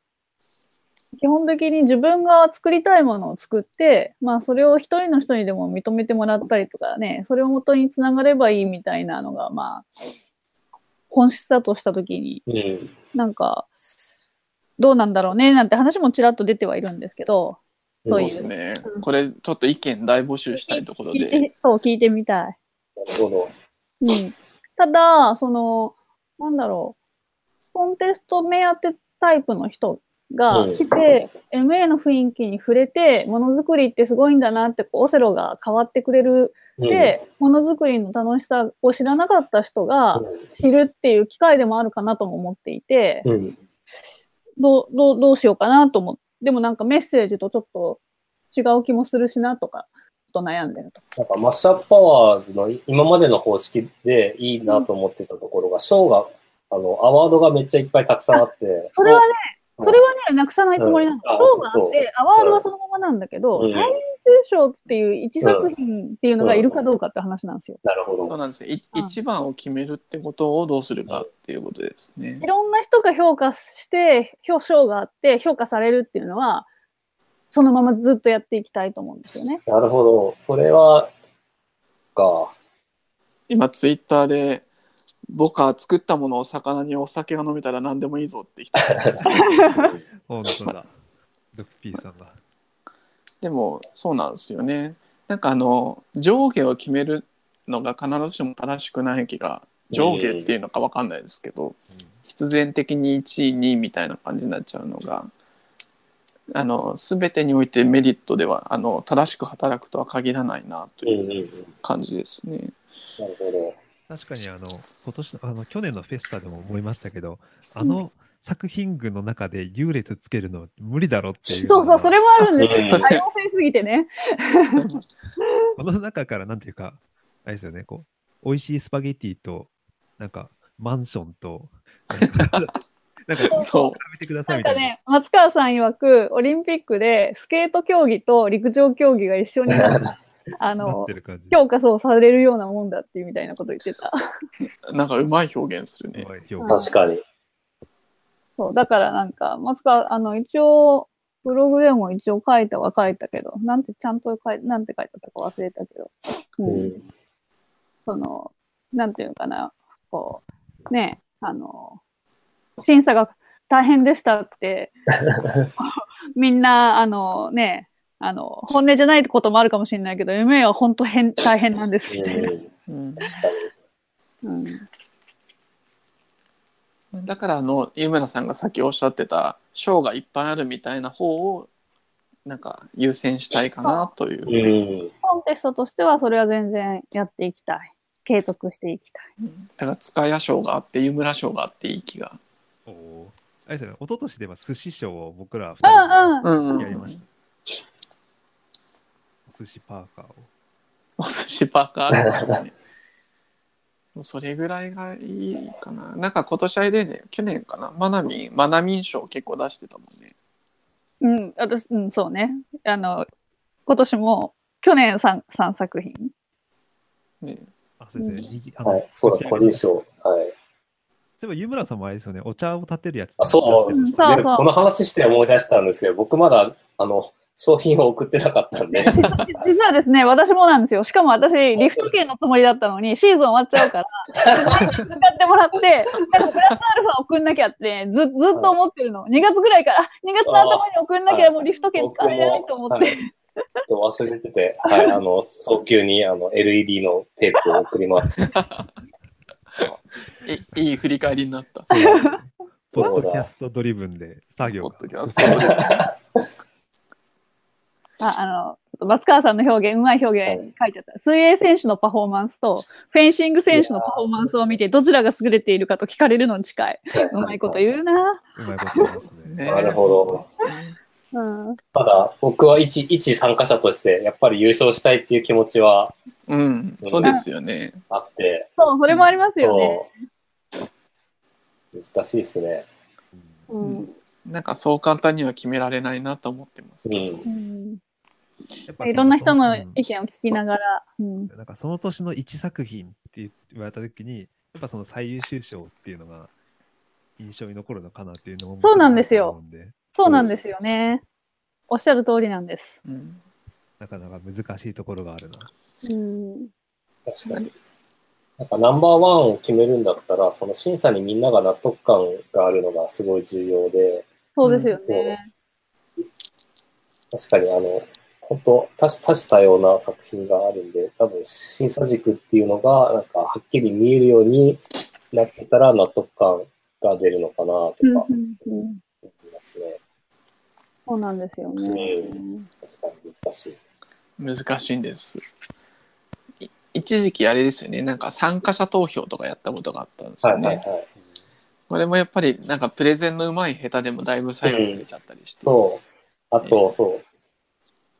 基本的に自分が作りたいものを作って、まあそれを一人の人にでも認めてもらったりとかね、それを元につながればいいみたいなのが、まあ、本質だとしたときに、うん。なんか、どうなんだろうね、なんて話もちらっと出てはいるんですけど、そういうですね。これちょっと意見大募集したいところ聞いで。てそう、聞いてみたい。なるほど。うん。ただ、その、なんだろう、コンテスト目当てタイプの人がうん来て、MA の雰囲気に触れて、ものづくりってすごいんだなって、こうオセロが変わってくれる。うんで、ものづくりの楽しさを知らなかった人が知るっていう機会でもあるかなとも思っていて、うん。うん。どう、どう、どうしようかなと思って、でもなんかメッセージとちょっと違う気もするしなとか、ちょっと悩んでると。なんか Mashup Awards の今までの方式でいいなと思ってたところが、賞が、あの、アワードがめっちゃいっぱいたくさんあって。それはね、うんそれはね、なくさないつもりなの。うんあ賞があそうって、アワードはそのままなんだけど、うん最優秀賞っていう一作品っていうのがいるかどうかって話なんですよ。なるほど。そうなんですよ。いうん一番を決めるってことをどうするかっていうことですねい。ろんな人が評価して、表彰があって、評価されるっていうのは、そのままずっとやっていきたいと思うんですよね。なるほど。それは、か。今ツイッターで僕は作ったものを魚にお酒が飲めたら何でもいいぞって人 <laughs> 本当だ。ドクピーさんが。でもそうなんですよね。なんかあの上下を決めるのが必ずしも正しくない気が上下っていうのか分かんないですけど、必然的に1位2位みたいな感じになっちゃうのがあの全てにおいてメリットではあの正しく働くとは限らないなとうんいう。感じですね。なるほど。確かにあの今年のあの去年のフェスタでも思いましたけど、あの作品群の中で優劣つけるの無理だろっていうのが。そうそう、それもあるんです <laughs> うんよ。多様性すぎてね。<laughs> この中からなんていうか、あれですよね、こう、美味しいスパゲティと、なんか、マンションと、なんか、<laughs> なんかそう比べてくださないんみたいな。かね、松川さん曰く、オリンピックでスケート競技と陸上競技が一緒になって、あなの。評価そうされるようなもんだっていうみたいなこと言ってた。<laughs> なんかうまい表現するね。確かに。そう、だからなんか、松川、あの、一応、ブログでも一応書いたは書いたけど、なんてちゃんと書いなんて書いてたか忘れたけど、う、うんん。その、なんていうのかな、こう、ね、あの、審査が大変でしたって、<laughs> みんな、あのね、あの、本音じゃないこともあるかもしれないけど、MA は本当変、大変なんです、みたいな。うん。だからあの湯村さんがさっきおっしゃってた賞がいっぱいあるみたいな方をなんか優先したいかなという。に。うん。コンテストとしてはそれは全然やっていきたい。継続していきたい。だから塚谷賞があって湯村賞があっていい気が。おお。あれですよね、一昨年では寿司賞を僕らう二人んうん。うんうんでやりました。お寿司パーカーを。<laughs> お寿司パーカーありましたね。<laughs> もうそれぐらいがいいかな。なんか今年あれでね、去年かな、マナミン、マナミン賞結構出してたもんね。うん、私、うん、そうね。あの、今年も、去年 3, 三作品。ねあ、そうですね。うん右あのはい。そうだ、個人賞。はい。そういえば、湯村さんもあれですよね、お茶を立てるやつ。あ、そう。ねそうそうでこの話して思い出したんですけど、僕まだ、あの、商品を送ってなかったんで。<laughs> 実はですね、私もなんですよ。しかも私、リフト券のつもりだったのに、シーズン終わっちゃうから、使ってもらって、なんかプラスアルファ送んなきゃって、ずずっと思ってるの。2月ぐらいから、2月の頭に送んなきゃもうリフト券使えないと思って。はいちょっと忘れてて、はい、あの、早急にあの LED のテープを送ります。<laughs> いいい振り返りになった。<laughs> ポッドキャストドリブンで作業がポッドキャストでああの、ちょっと松川さんの表現、うまい表現書いてあった。水泳選手のパフォーマンスと、フェンシング選手のパフォーマンスを見て、どちらが優れているかと聞かれるのに近い。うまいこと言うな。うまいこと言いますね。ね <laughs> なるほど。うん。ただ、僕は一、一参加者として、やっぱり優勝したいっていう気持ちはうん、そうですよね。あって、そう、それもありますよね。難しいですね。うん。なんかそう簡単には決められないなと思ってますけど。うんいろんな人のうん意見を聞きながら。うん。なんかその年の一作品って言われた時に、やっぱその最優秀賞っていうのが印象に残るのかなっていうのもそうなんですよそうなんですよね。おっしゃる通りなんです。うんなかなか難しいところがあるな。うん。確かに。なんかナンバーワンを決めるんだったら、その審査にみんなが納得感があるのがすごい重要で、そうですよね。確かにあの、本当多種多種多様な作品があるんで、多分審査軸っていうのが、なんかはっきり見えるようになってたら納得感が出るのかなとかうん思うんうん。いますね。そうなんですよね。確かに難しい。難しいんです。い一時期あれですよね、なんか参加者投票とかやったことがあったんですよね。はいはいはい。これもやっぱりなんかプレゼンの上手い下手でもだいぶ左右されちゃったりして。そう。あと、そう。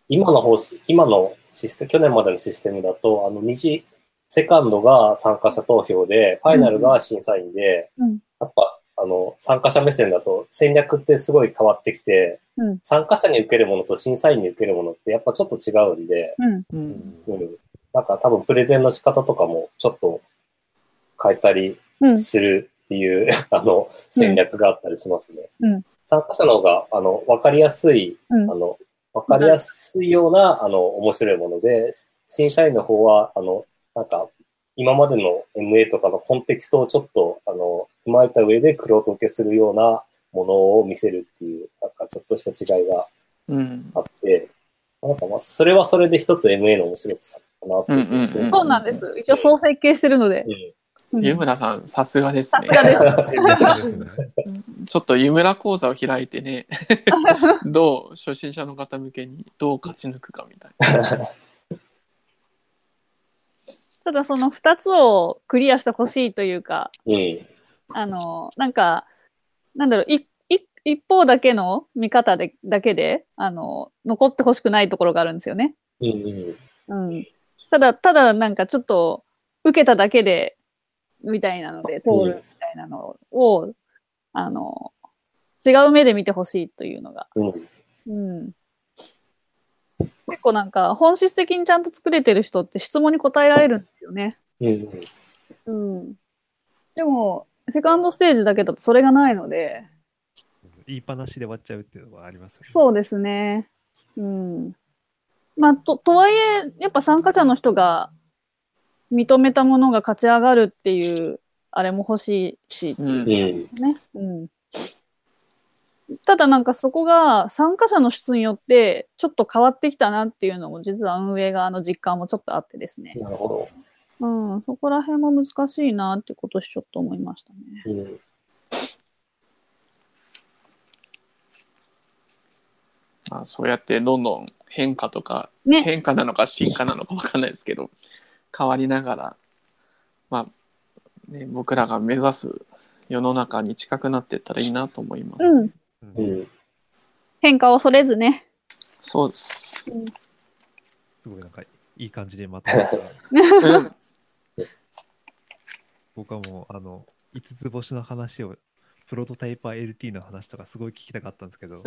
今の方針、今のシステム、去年までのシステムだと、あの、二次、セカンドが参加者投票で、ファイナルが審査員で、うんやっぱ、あの、参加者目線だと戦略ってすごい変わってきて、うん参加者に受けるものと審査員に受けるものってやっぱちょっと違うんで、うん。うんうん。なんか多分プレゼンの仕方とかもちょっと変えたりうん。するっていう、<laughs> あの、戦略があったりしますね。うん参加者の方が、あの、わかりやすい、うんあの、わかりやすいような、あの、面白いもので、審査員の方は、あの、なんか、今までの MA とかのコンテキストをちょっと、あの、踏まえた上で黒と受けするようなものを見せるっていう、なんかちょっとした違いがうんあって、なんかまあ、それはそれで一つ MA の面白さかなっていうんうんうんそうなんです。一応そう設計してるので。うんうん湯村さん、さすがですね。ちょっと湯村講座を開いてね、<laughs> どう初心者の方向けにどう勝ち抜くかみたいな。ただその2つをクリアしてほしいというか、うん。あの、なんか、なんだろう、いい一方だけの見方でだけで、あの、残ってほしくないところがあるんですよね。うんうん。うん。ただ、ただなんかちょっと、受けただけで、みたいなので、通るみたいなのを、あの、違う目で見てほしいというのが。うん。うん。結構なんか、本質的にちゃんと作れてる人って質問に答えられるんですよね。うん。でも、セカンドステージだけだとそれがないので、言いっぱなしで終わっちゃうっていうのはありますよね。そうですね。うん。まあ、と、とはいえ、やっぱ参加者の人が認めたものが勝ち上がるっていう、あれも欲しいし、うんうん。ね。うん。ただなんかそこが参加者の質によってちょっと変わってきたなっていうのも実は運営側の実感もちょっとあってですね。なるほうん。そこら辺も難しいなって今年ちょっと思いましたね。ど。うん。まあ、そうやってどんどん変化とか、ね。変化なのか進化なのかわかんないですけど、変わりながら、まあ、ね、僕らが目指す世の中に近くなっていったらいいなと思います。うん。うんうん。変化を恐れずね。そうです。すごいなんかいい感じでまとめた。うん僕はもうあの5つ星の話をプロトタイパー LT の話とかすごい聞きたかったんですけど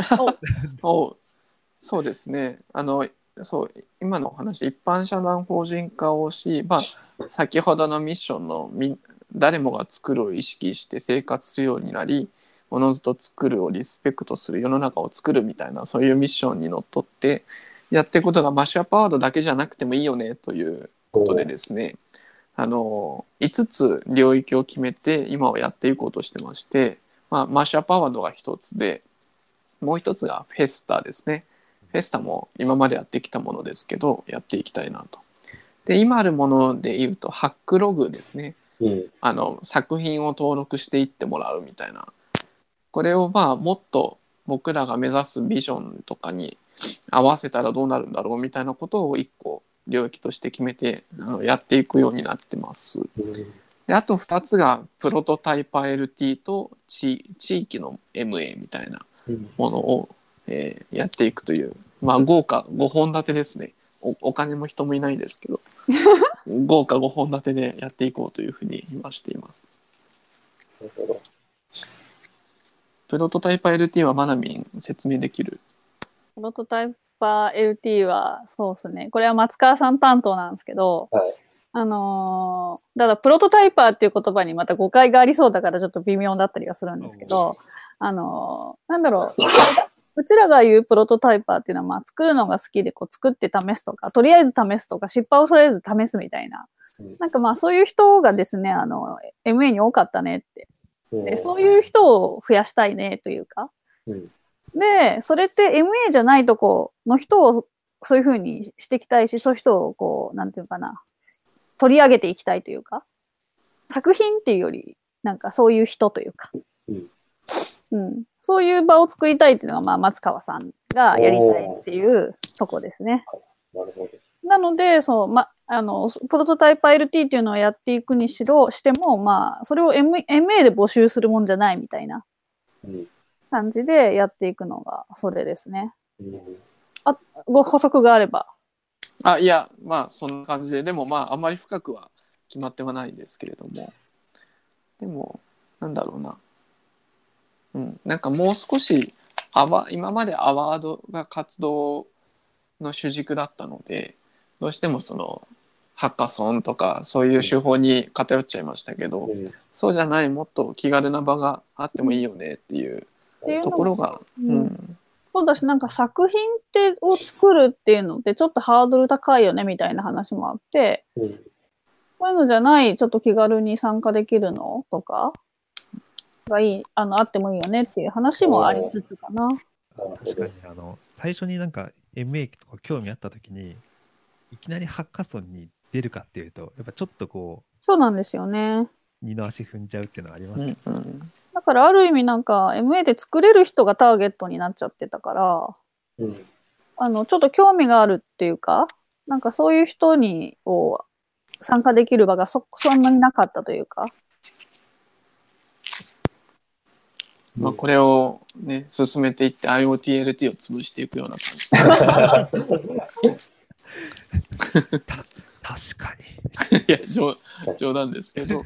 お <laughs> そうですね。あの、そう、今のお話、一般社団法人化をし、まあ、先ほどのミッションのみ誰もが作るを意識して生活するようになり、おのずと作るをリスペクトする世の中を作るみたいな、そういうミッションにのっとって、やっていくことがマッシュアップアワードだけじゃなくてもいいよねということでですね、あの、5つ領域を決めて今はやっていこうとしてまして、まあ、マッシュアップアワードが1つで、もう一つがフェスタですね。フェスタも今までやってきたものですけど、やっていきたいなと。で、今あるもので言うと、ハックログですね。うん。あの、作品を登録していってもらうみたいな。これをまあ、もっと僕らが目指すビジョンとかに合わせたらどうなるんだろうみたいなことを一個領域として決めてあのやっていくようになってます。うん。であと2つがプロトタイパー LT と地地域の MA みたいなうん。ものを、えーやっていくという、まあ、豪華5本立てですねおお金も人もいないですけど <laughs> 豪華5本立てでやっていこうというふうに今していますなるほど。プロトタイパー LT はマナミン説明できる？プロトタイパー LT は、そうですね。これは松川さん担当なんですけど、はい。あのーだからプロトタイパーっていう言葉にまた誤解がありそうだからちょっと微妙だったりはするんですけど、あのーなんだろう。<laughs> うちらが言うプロトタイパーっていうのは、まあ、作るのが好きで、こう、作って試すとか、とりあえず試すとか、失敗をとりあえず試すみたいな。うん。なんかまあ、そういう人がですね、あの、MA に多かったねって。うんでそういう人を増やしたいねというか。うん。で、それって MA じゃないとこの人をそういうふうにしていきたいし、そういう人をこう、なんていうのかな、取り上げていきたいというか、作品っていうより、なんかそういう人というか、うんうん、そういう場を作りたいっていうのが、まあ、松川さんがやりたいっていうとこですね。なるほど。なので、そう、ま、あの、プロトタイプ LT っていうのをやっていくにしろ、しても、まあ、それを M MA で募集するもんじゃないみたいなうん。感じでやっていくのが、それですね。うんご補足があれば。あいやまあそんな感じででもまああまり深くは決まってはないんですけれどもでもなんだろうなうん。なんかもう少しアワ今までアワードが活動の主軸だったのでどうしてもそのハッカソンとかそういう手法に偏っちゃいましたけど、うん。そうじゃないもっと気軽な場があってもいいよねっていうところが、ううんん。そうだし、なんか作品ってを作るっていうのってちょっとハードル高いよねみたいな話もあって、うん。こういうのじゃない、ちょっと気軽に参加できるのとか、がいい、あの、あってもいいよねっていう話もありつつかな。確かにあの最初になんか MA とか興味あった時にいきなりハッカソンに出るかっていうとやっぱちょっとこそうなんですよね。う二の足踏んじゃうっていうのはありますよね、うんうんだからある意味なんか MA で作れる人がターゲットになっちゃってたから、うんあの、ちょっと興味があるっていうか、なんかそういう人に、こう、参加できる場がそ、そんなになかったというか。まあ、これをね進めていって IoTLT を潰していくような感じで。確かに。いや冗冗談ですけど。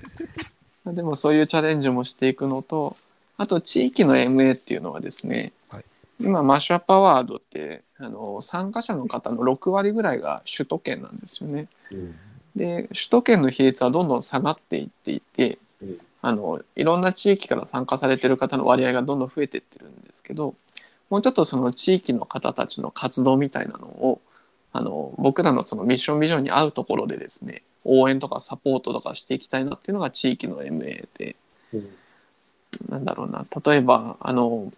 まあでもそういうチャレンジもしていくのとあと地域の MA っていうのはですね、はい。今マッシュアップアワードってあの参加者の方の6割ぐらいが首都圏なんですよね。うん。で首都圏の比率はどんどん下がっていっていてうんあのいろんな地域から参加されてる方の割合がどんどん増えてってるんですけどもうちょっとその地域の方たちの活動みたいなのをあの僕らのそのミッションビジョンに合うところでですね応援とかサポートとかしていきたいなっていうのが地域の MA でうんなんだろうな。例えばあの、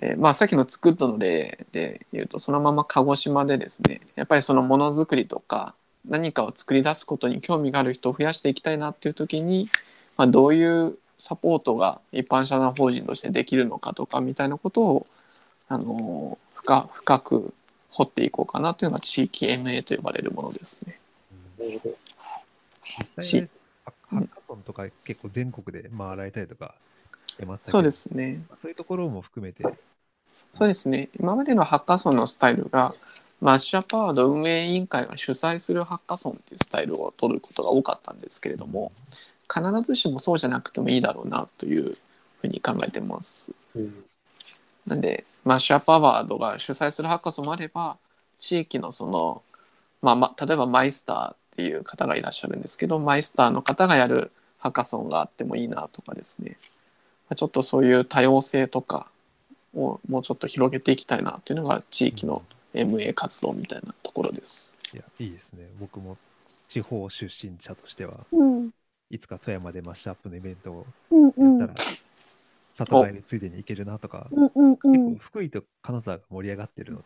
えーまあさっきの作ったの例で言うとそのまま鹿児島でですねやっぱりそのものづくりとか何かを作り出すことに興味がある人を増やしていきたいなっていう時に、まあ、どういうサポートが一般社団法人としてできるのかとかみたいなことをあの深深く掘っていこうかなというのが地域 MA と呼ばれるものですね。なるほど実際ねハハッカソンとか結構全国で回られたりとかしてましたけどそうですね。そういうところも含めてそうですね。今までのハッカソンのスタイルが、マッシュアップアワード運営委員会が主催するハッカソンっていうスタイルを取ることが多かったんですけれども、必ずしもそうじゃなくてもいいだろうなというふうに考えてます。うんなんで、マッシュアップアワードが主催するハッカソンもあれば、地域のその、まあ、まあ、例えばマイスターっていう方がいらっしゃるんですけど、マイスターの方がやるハッカソンがあってもいいなとかですね。まあちょっとそういう多様性とかをもうちょっと広げていきたいなっていうのが地域の MA 活動みたいなところです。いやいいですね僕も地方出身者としてはうん。いつか富山でマッシュアップのイベントをうんうん。やったら、里帰りついでに行けるなとか、うんうんう結構ん。福井と金沢が盛り上がってるので、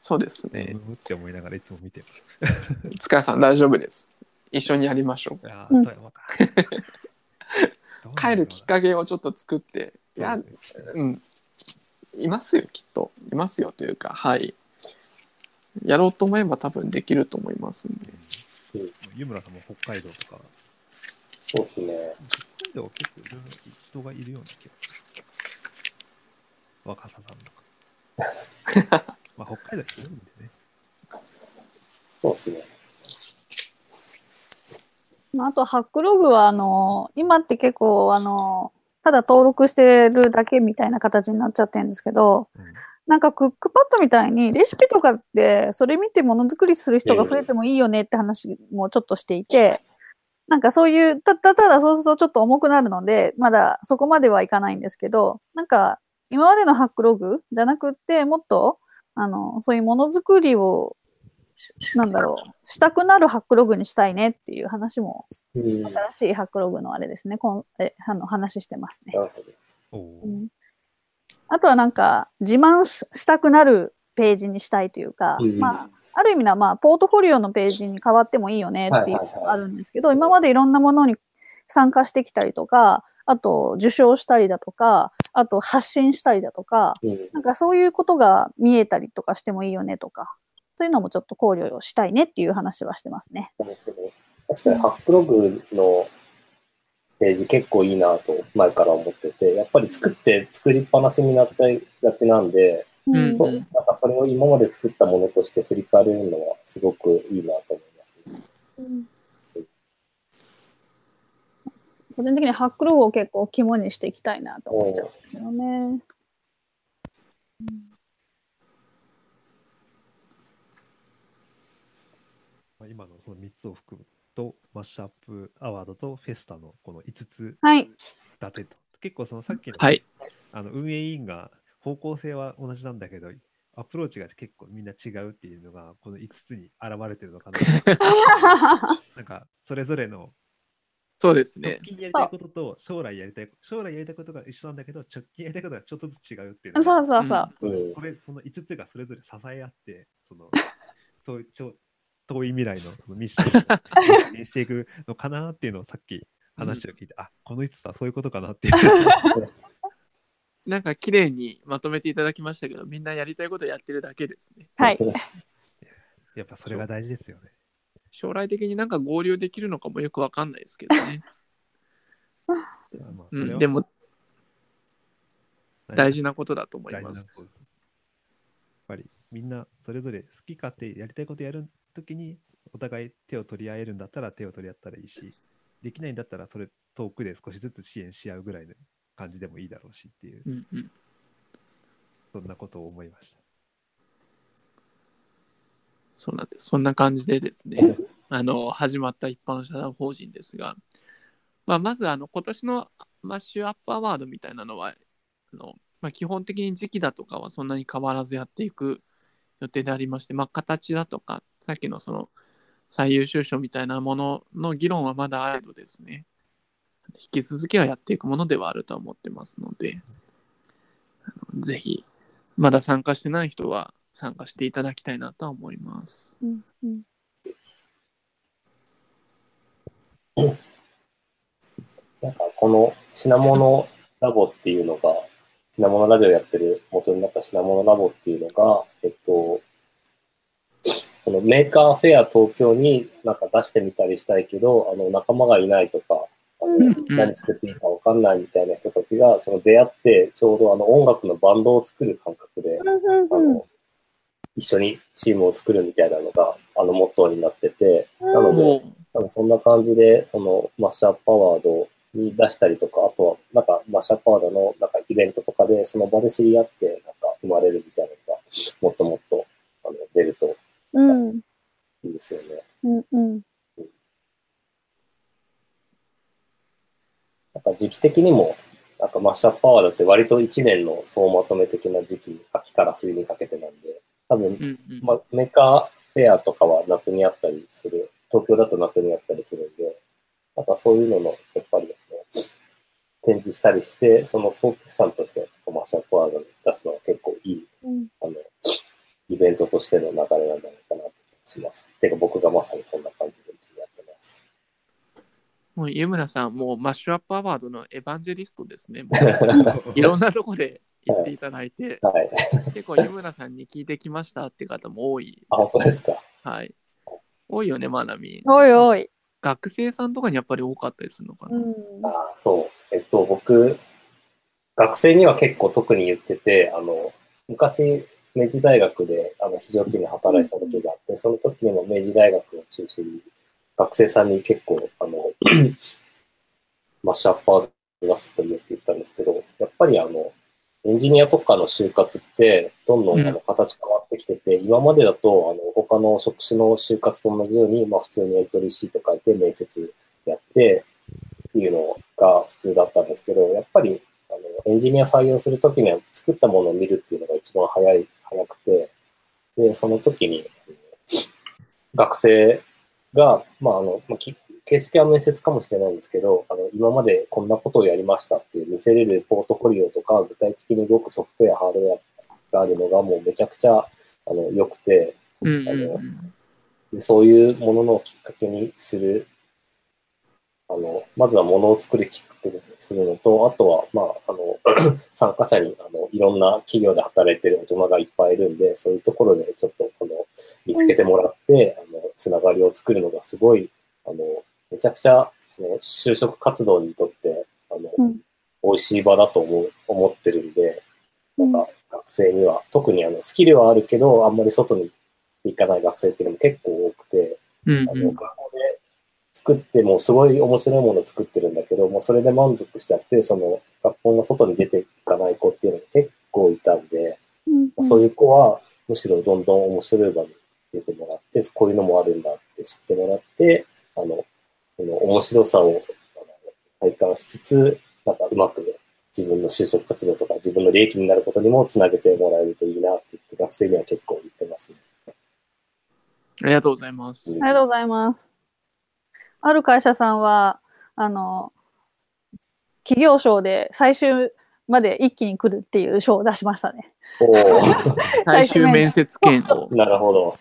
そうですねう。むって思いながらいつも見てます。塚谷さん大丈夫です。一緒にやりましょう。いやー、うん富山か。帰るきっかけをちょっと作って、いや、けうん、いますよ、きっと。いますよというか、はい。やろうと思えば多分できると思いますんで。湯村さんも北海道とか、そうですね。北海道は結構いろいろ人がいるような気がする。若狭さんとか。<laughs> まあ、北海道広いんでね。そうですね。まああと、ハックログは、あの、今って結構、あの、ただ登録してるだけみたいな形になっちゃってるんですけど、うんなんかクックパッドみたいにレシピとかってそれ見てものづくりする人が増えてもいいよねって話もちょっとしていて、なんかそういう、たたただそうするとちょっと重くなるので、まだそこまではいかないんですけど、なんか今までのハックログじゃなくってもっと、あの、そういうものづくりを、しなんだろう、したくなるハックログにしたいねっていう話も、うん。新しいハックログのあれですね、こんえあの話してますね。うん。あとはなんか自慢ししたくなるページにしたいというか、うん。まあ、ある意味ではまあポートフォリオのページに変わってもいいよねっていうのがあるんですけど、今までいろんなものに参加してきたりとか、あと受賞したりだとか、あと発信したりだとか、うん。なんかそういうことが見えたりとかしてもいいよねとか、そういうのもちょっと考慮をしたいねっていう話はしてますね。確かにハックログのページ結構いいなと前から思ってて、やっぱり作って作りっぱなしになっちゃいがちなんで、うんそう、なんかそれを今まで作ったものとして振り返れるのはすごくいいなと思いますね。うん個人的にハックログを結構肝にしていきたいなと思っちゃうんですけどね。まあ、今のその3つを含むと、マッシュアップアワードとフェスタのこの5つはい。立てと。結構そのさっきの,、はい。あの運営委員が方向性は同じなんだけど、アプローチが結構みんな違うっていうのが、この5つに現れてるのかな。<laughs> なんか、それぞれのそうですね直。近やりたいことと将来やりたい、将来やりたいことが一緒なんだけど、直近やりたいことがちょっとずつ違うっていうのそがうそうそう。うんこ。れ、その5つがそれぞれ支え合って、その、遠いちょ遠い未来のそのミッションを実現していくのかなっていうのをさっき話を聞いて、あこの5つはそういうことかなっていう。<laughs> なんか綺麗にまとめていただきましたけど、みんなやりたいことやってるだけですね。はい。<laughs> やっぱそれが大事ですよね。将来的になんか合流できるのかもよくわかんないですけどね。<laughs> うん、でも大事ななことだと思い大ます。やっぱりみんなそれぞれ好き勝手やりたいことやるときにお互い手を取り合えるんだったら手を取り合ったらいいし、できないんだったらそれ遠くで少しずつ支援し合うぐらいの感じでもいいだろうしっていう、うんうん、そんなことを思いました。そうなんです。そんな感じでですね、あの、始まった一般社団法人ですが、まあ、まず、あの、今年のマッシュアップアワードみたいなのは、あの、まあ、基本的に時期だとかはそんなに変わらずやっていく予定でありまして、まあ、形だとか、さっきのその、最優秀賞みたいなものの議論はまだあれどですね、引き続きはやっていくものではあると思ってますので、ぜひ、まだ参加してない人は参加していただきたいなとは思います。うんうんなんかこの品物ラボっていうのが、品物ラジオやってる元になった品物ラボっていうのが、えっと、この Maker Faire 東京になんか出してみたりしたいけど、あの仲間がいないとか、何作っていいかわかんないみたいな人たちが、その出会ってちょうどあの音楽のバンドを作る感覚で、あの一緒にチームを作るみたいなのが、あのモットーになってて、なので、多分そんな感じで、その Mashup Award に出したりとか、あとは、なんか Mashup Award のなんかイベントとかで、その場で知り合って、なんか生まれるみたいなのが、もっともっとあの出るとうん。いいですよね。うんうんなんか時期的にも、なんか Mashup Award って割と1年の総まとめ的な時期、秋から冬にかけてなんで、多分うんうんまあ、 Maker Faire とかは夏にあったりする、東京だと夏にあったりするんで、なんかそういうのの、やっぱり、ね、展示したりして、その総決算として Mashup Award に出すのは結構いい、うんあの、イベントとしての流れなんじゃないかなとします。てか僕がまさにそんな感じで。もう湯村さん、もうマッシュアップアワードのエヴァンジェリストですね。<laughs> もういろんなとこで言っていただいて、はい。結構湯村さんに聞いてきましたって方も多い。あ、本当ですか。はい。多いよね、まなみ。おいおい。学生さんとかにやっぱり多かったりするのかな。うんあそう。えっと、僕、学生には結構特に言ってて、あの、昔、明治大学であの非常勤で働いてた時があって、その時にも明治大学を中心に学生さんに結構、あの、<clears throat> マッシュアッパー出すと言って言ったんですけど、やっぱりあの、エンジニアとかの就活って、どんどんあの形変わってきてて、今までだと、あの、他の職種の就活と同じように、まあ普通にエントリーシート書いて面接やって、っていうのが普通だったんですけど、やっぱり、あの、エンジニア採用するときには作ったものを見るっていうのが一番早い、早くて、で、その時に、学生が、まあ、あの、まあき形式は面接かもしれないんですけど、あの、今までこんなことをやりましたっていう見せれるポートフォリオとか、具体的に動くソフトウェア、ハードウェアがあるのがもうめちゃくちゃ、あの、良くて、あのでそういうもののきっかけにする、あの、まずはものを作るきっかけにするのと、あとは、まあ、あの、<clears throat> 参加者に、あの、いろんな企業で働いてる大人がいっぱいいるんで、そういうところでちょっと、あの、見つけてもらって、あの、つながりを作るのがすごい、あの、めちゃくちゃ、あの就職活動にとって、あの、うん。美味しい場だと思う、思ってるんで、うん。なんか、学生には、特にあの、スキルはあるけど、あんまり外に行かない学生っていうのも結構多くて、あの、学作ってもすごい面白いものを作ってるんだけど、もうそれで満足しちゃって、その学校の外に出ていかない子っていうのが結構いたんで、うんそういう子はむしろどんどん面白い場に出てもらって、こういうのもあるんだって知ってもらって、あの、この面白さを体感しつつ、なんかうまく自分の就職活動とか自分の利益になることにもつなげてもらえるといいなって言って学生には結構言ってますね。ありがとうございます。ありがとうございます。ある会社さんは、あの、企業賞で最終まで一気に来るっていう賞を出しましたね。おー <laughs> 最終面接権を。<laughs> なるほど。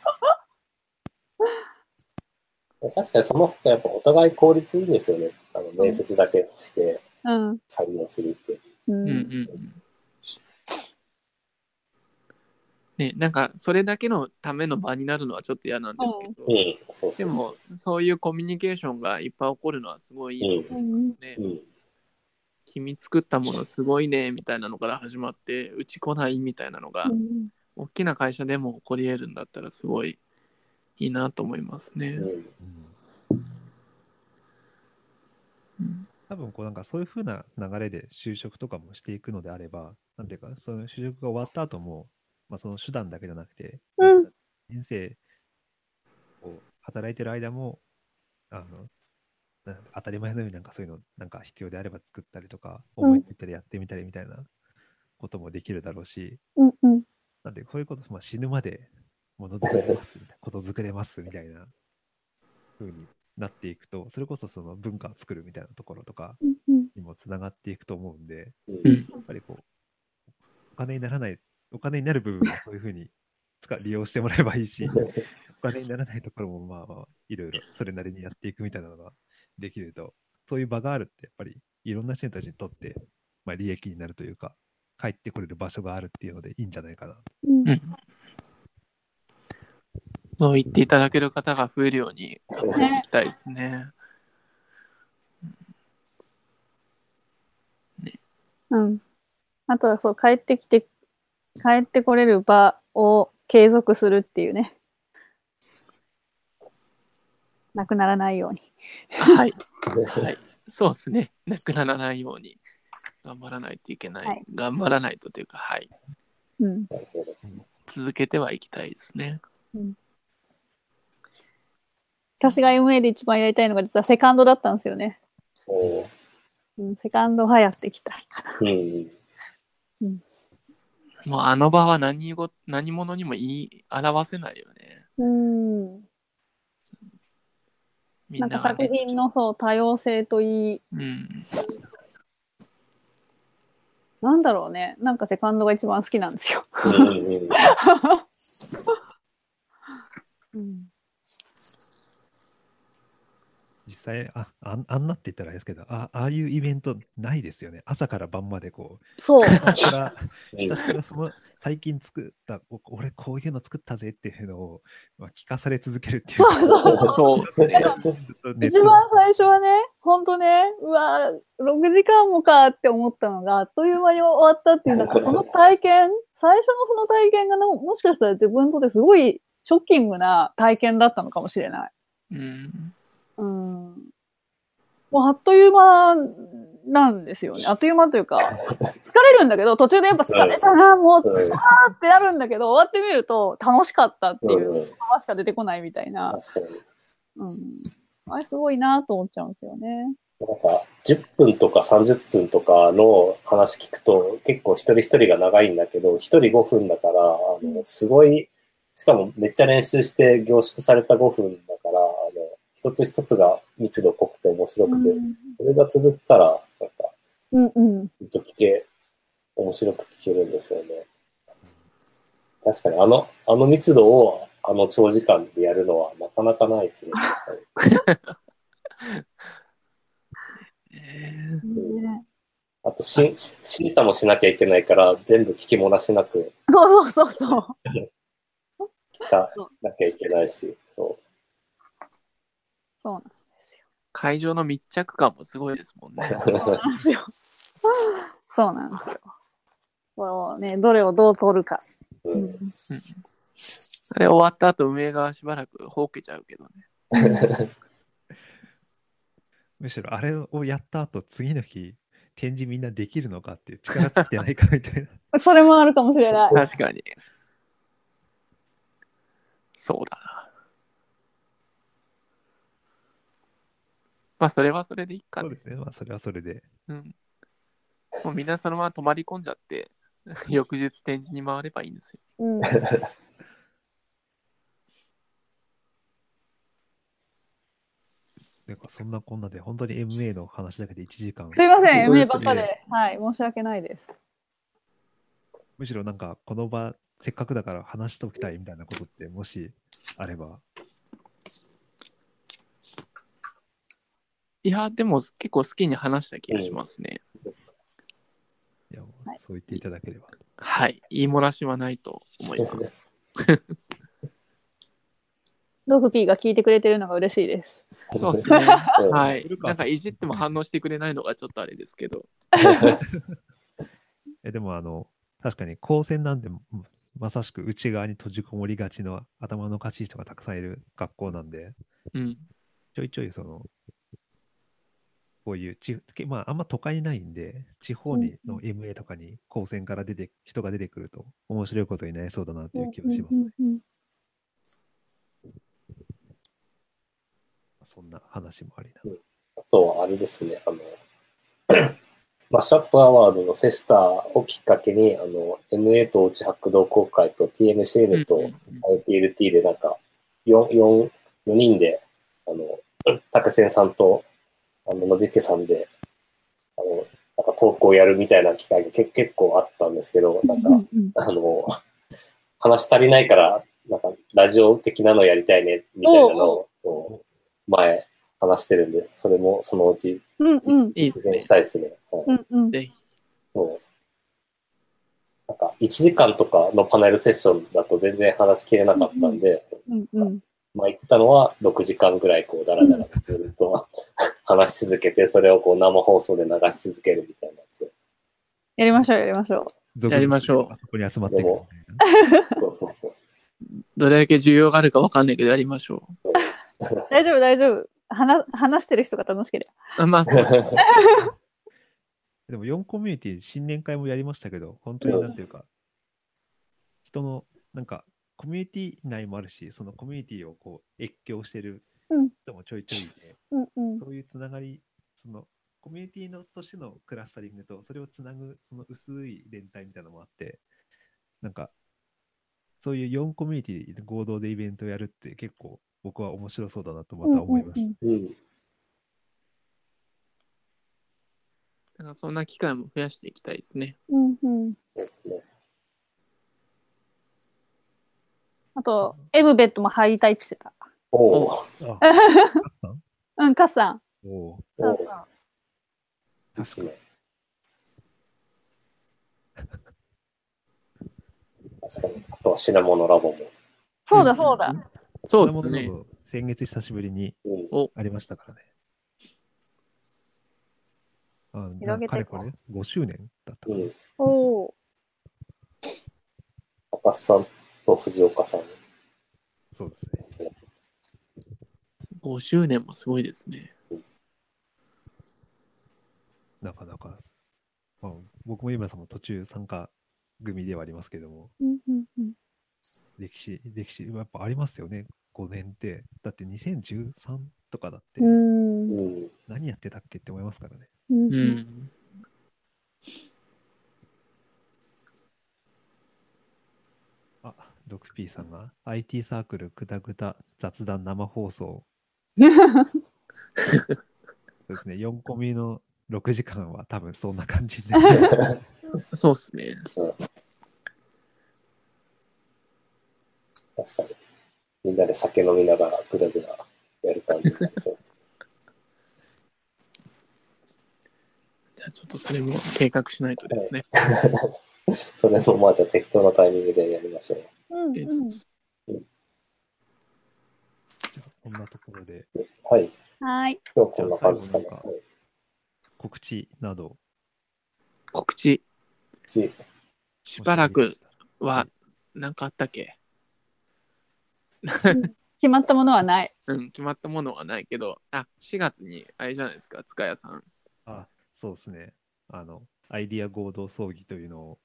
確かにその方がやっぱお互い効率いいんですよね。あの面接だけしてうん。採用するって。ううんうんん。うんね、なんかそれだけのための場になるのはちょっと嫌なんですけど、うん、そうそう。でもそういうコミュニケーションがいっぱい起こるのはすごいいいと思いますね。うん、君作ったものすごいねみたいなのから始まってうち来ないみたいなのがうん大きな会社でも起こり得るんだったらすごいいいなと思いますね。うん、うんうん多分こうなんかそういう風な流れで就職とかもしていくのであれば、なんていうか、その就職が終わった後も、まあ、その手段だけじゃなくて、うん。人生を働いてる間も、あの、当たり前のようになんかそういうのなんか必要であれば作ったりとか、うん。思いついたりやってみたりみたいなこともできるだろうし、うんうん。なんでこういうこと、まあ、死ぬまでものづくれますみたいな、ことづくれますみたいな風になっていくと、それこそその文化を作るみたいなところとかにもつながっていくと思うんで、うんうん。やっぱりこう、お金にならない、お金になる部分はそういうふうに使 <laughs> 利用してもらえばいいし、<laughs> お金にならないところもまあまあ、いろいろそれなりにやっていくみたいなのができると、そういう場があるって、やっぱりいろんな人たちにとって、まあ、利益になるというか、帰ってこれる場所があるっていうのでいいんじゃないかな。うんうんそう言っていただける方が増えるように頑いきたいですね。うん。あとはそう、帰ってきて、帰ってこれる場を継続するっていうね。なくならないように。はい。はい。そうですね。なくならないように頑張らないといけない。はい頑張らないとというか、はい。うん。続けてはいきたいですね。私が MA で一番やりたいのが実はセカンドだったんですよね。うん、セカンドはやっていきたいかな。うん、もうあの場は何ご何者にも言い表せないよね。うん。なんかみんなが、ね。作品のそう多様性といい、うん。なんだろうね。なんかセカンドが一番好きなんですよ。うんうん <laughs> うん。実際ああん、あんなって言ったらあれですけど、あああいうイベントないですよね。朝から晩までこう、そう。<laughs> ひたすら、<laughs> ひたすらその <laughs> 最近作った、お俺こういうの作ったぜっていうのを、まあ、聞かされ続けるっていう。そうそう一番最初はね、ほんとね、うわ6時間もかって思ったのが、あっという間に終わったっていう、なんかその体験、最初のその体験がのもしかしたら自分にとってすごいショッキングな体験だったのかもしれない。うん。うん。もうあっという間なんですよね。あっという間というか、疲れるんだけど、途中でやっぱ疲れたな、もう、うんあーってなるんだけど、終わってみると楽しかったっていううん言葉しか出てこないみたいな。うん。あれすごいなと思っちゃうんですよね。なんか、10分とか30分とかの話聞くと、結構一人一人が長いんだけど、一人5分だから、あの、すごい、しかもめっちゃ練習して凝縮された5分だか一つ一つが密度濃くて面白くて、それが続くから、なんか、うんうん。ずっと聞け、面白く聞けるんですよね。確かに、あの、あの密度を、あの長時間でやるのはなかなかないですね、確かに。<laughs> あとし、し審査もしなきゃいけないから、全部聞き漏らしなくそうそうそうそう。<laughs> 聞かなきゃいけないし、そそうなんですよ。会場の密着感もすごいですもんね。そうなんですよ。そうなんですよ。これをね、どれをどう取るか。う。ううんんあれ終わった後、運営がしばらくほうけちゃうけどね。むしろあれをやった後、次の日、展示みんなできるのかっていう力尽きてないかみたいな。<laughs> それもあるかもしれない。確かに。そうだな。まあ、それはそれでいいかねそうで。すね。まあ、それはそれで。うん。もうみんなそのまま泊まり込んじゃって、<laughs> 翌日展示に回ればいいんですよ。うん。<laughs> なんかそんなこんなで、本当に MA の話だけで1時間。すいません、本当です MA ねばっかで。はい、申し訳ないです。むしろなんか、この場、せっかくだから話しておきたいみたいなことって、もしあれば。いや、でも結構好きに話した気がしますね。いや、そう言っていただければ。はい。言い漏らしはないと思います。ドグ <laughs> ピーが聞いてくれてるのが嬉しいです。そうですね。うんはいなんかいじっても反応してくれないのがちょっとあれですけど。<laughs> えでも、あの、確かに高専なんで、うんまさしく内側に閉じこもりがちの頭のおかしい人がたくさんいる学校なんで、うん。ちょいちょいその、こういう地、けまあ、あんま都会にないんで、地方にの MA とかに高専から出て、人が出てくると面白いことになりそうだなという気がします。うんうんうんそんな話もありな。あとはあれですね、あの、<coughs> マッシュアップアワードのフェスタをきっかけに、あの、MA と落ち発同好会と TMCN とうんうん IPLT でなんか、4、4、4人で、あの、竹仙さんと、あの、のびけさんで、あの、なんかトークをやるみたいな機会がけ結構あったんですけど、なんか、うんうん。あの、話足りないから、なんか、ラジオ的なのやりたいね、みたいなのを、前、話してるんで、それもそのうちうんうん。いいですね実現し。たいですね。はい。うんうん。ぜひ。そう。なんか、1時間とかのパネルセッションだと全然話しきれなかったんで、うんうんまあ言ってたのは6時間ぐらいこう、だらだらずっと <laughs> 話し続けて、それをこう生放送で流し続けるみたいなやつ。やりましょう、やりましょ続やりましょうあそこに集まってもそうそうそう。どれだけ需要があるかわかんないけどやりましょう。大丈夫、大丈夫。話話してる人が楽しければ。<laughs> まあ、そうでも4コミュニティ新年会もやりましたけど、本当になんていうか、人の、なんか、コミュニティ内もあるし、そのコミュニティをこう、越境してるうん人もちょいちょいいて、うんうん。そういうつながり、その、コミュニティのとしてのクラスタリングと、それをつなぐ、その薄い連帯みたいなのもあって、なんか、そういう4コミュニティで合同でイベントをやるって結構僕は面白そうだなとまた思いました。うんうん。だからそんな機会も増やしていきたいですね。うんうん。そうですね。あと、エブベッドも入りたいって言ってた。おお。あ、カツさんうん、カッさん。おおおお。カッさんですね。確かに。あとは品物ラボも。そうだそうだ。そうですね。先月久しぶりにうん。ありましたからね。あ広げてかれこれ？5周年だったかな。うん。おお。高須さんと藤岡さん。そうですね。5周年もすごいですね。なかなか、まあ、僕も今さんも途中参加組ではありますけども、うんうんうん歴史、歴史、やっぱありますよね、5年って。だって2013とかだって。何やってたっけって思いますからね。うんううんピーさんが IT サークルくだぐだ雑談生放送。<laughs> そうですね、4個目の6時間は多分そんな感じで。<laughs> そうっすね。確かに。みんなで酒飲みながらぐだぐだやる感じになりそう。<laughs> じゃあちょっとそれも計画しないとですね。それもまあじゃあ適当なタイミングでやりましょう。うんでうん。すじゃあそんなところで。はい。はい。今日こんな感じですか告知など。告知、ちしばらくは何かあったっけ？決まったものはない。<laughs> うん、決まったものはないけど、あ、4月にあれじゃないですか、塚谷さん。あ、そうですね。あの、アイディア合同葬儀というのを、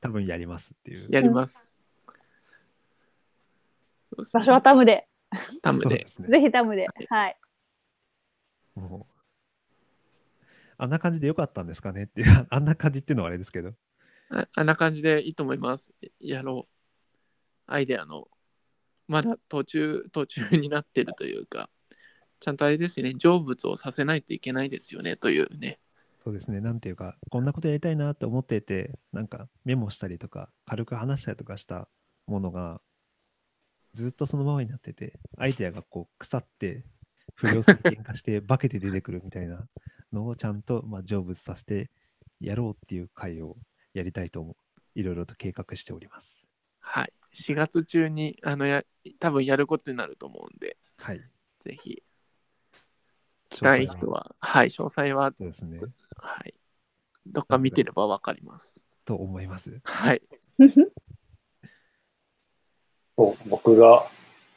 多分やりますっていう。<laughs> やります。そうですね場所はタムで。タムで。ぜひタムで。はい。もう、あんな感じでよかったんですかねっていう、あんな感じっていうのはあれですけど。ああんな感じでいいと思います。やろう。アイデアの、まだ途中、途中になってるというか、ちゃんとあれですね、成仏をさせないといけないですよね、というね。そうですね。なんていうか、こんなことやりたいなと思ってて、なんかメモしたりとか、軽く話したりとかしたものが、ずっとそのままになってて、アイデアがこう腐って、不良性変化して <laughs> 化けて出てくるみたいなのをちゃんと、まあ、成仏させてやろうっていう会をやりたいと思う。いろいろと計画しております。はい。4月中に、あの、や、多分やることになると思うんで、はい。ぜひ、詳したい細人は、はい、詳細は、そうですね。はい。どっか見てればわかります。と思います。はい。そ <laughs> う僕が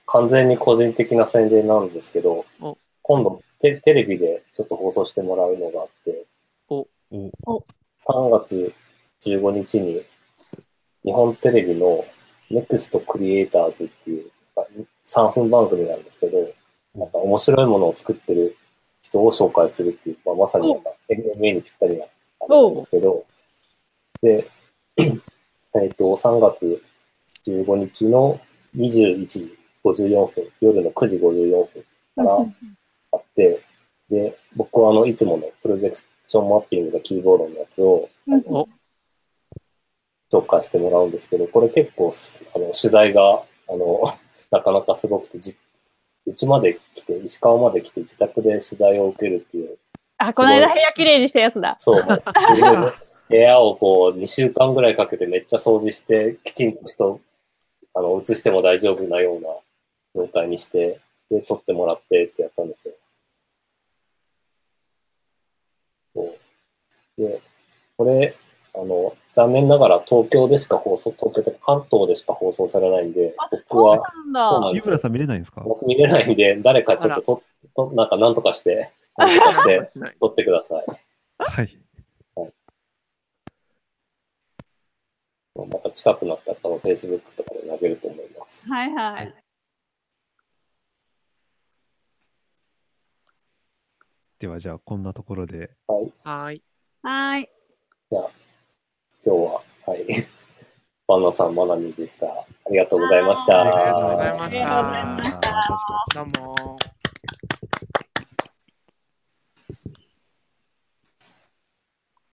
完全に個人的な宣伝なんですけどお、今度テテレビでちょっと放送してもらうのがあって、お3月15日に日本テレビの NEXT クリエイターズっていう3分番組なんですけど、なんか面白いものを作ってる人を紹介するっていう、まあ、まさに MMA にぴったりななんですけど、で、<clears throat> えっと、3月15日の21時54分、夜の9時54分からあって、で、僕はあの、いつものプロジェクションマッピングとキーボードのやつをお、紹介してもらうんですけど、これ結構す、あの、取材が、あの、<laughs> なかなかすごくて、じうちまで来て、石川まで来て自宅で取材を受けるっていう、あ、この間部屋きれいにしたやつだ。そう、<laughs> 部屋をこう、2週間ぐらいかけてめっちゃ掃除して、きちんと人、あの、映しても大丈夫なような状態にして、で、撮ってもらってってやったんですよ。そうで、これ、あの、残念ながら東京でしか放送、東京とか関東でしか放送されないんであ、、僕は。そうなんですよ湯村さん見れないんですか？僕見れないんで、誰かちょっとと、と、なんかなんとかして、なんとかして <laughs> 撮ってください。はい。また近くなったら多分 Facebook とかで投げると思います。はいはい。ではじゃあこんなところではい。はい。はい。今日は、はい。<laughs> バンナさん、マナミでした。ありがとうございました。はいありがとうございました。どうも。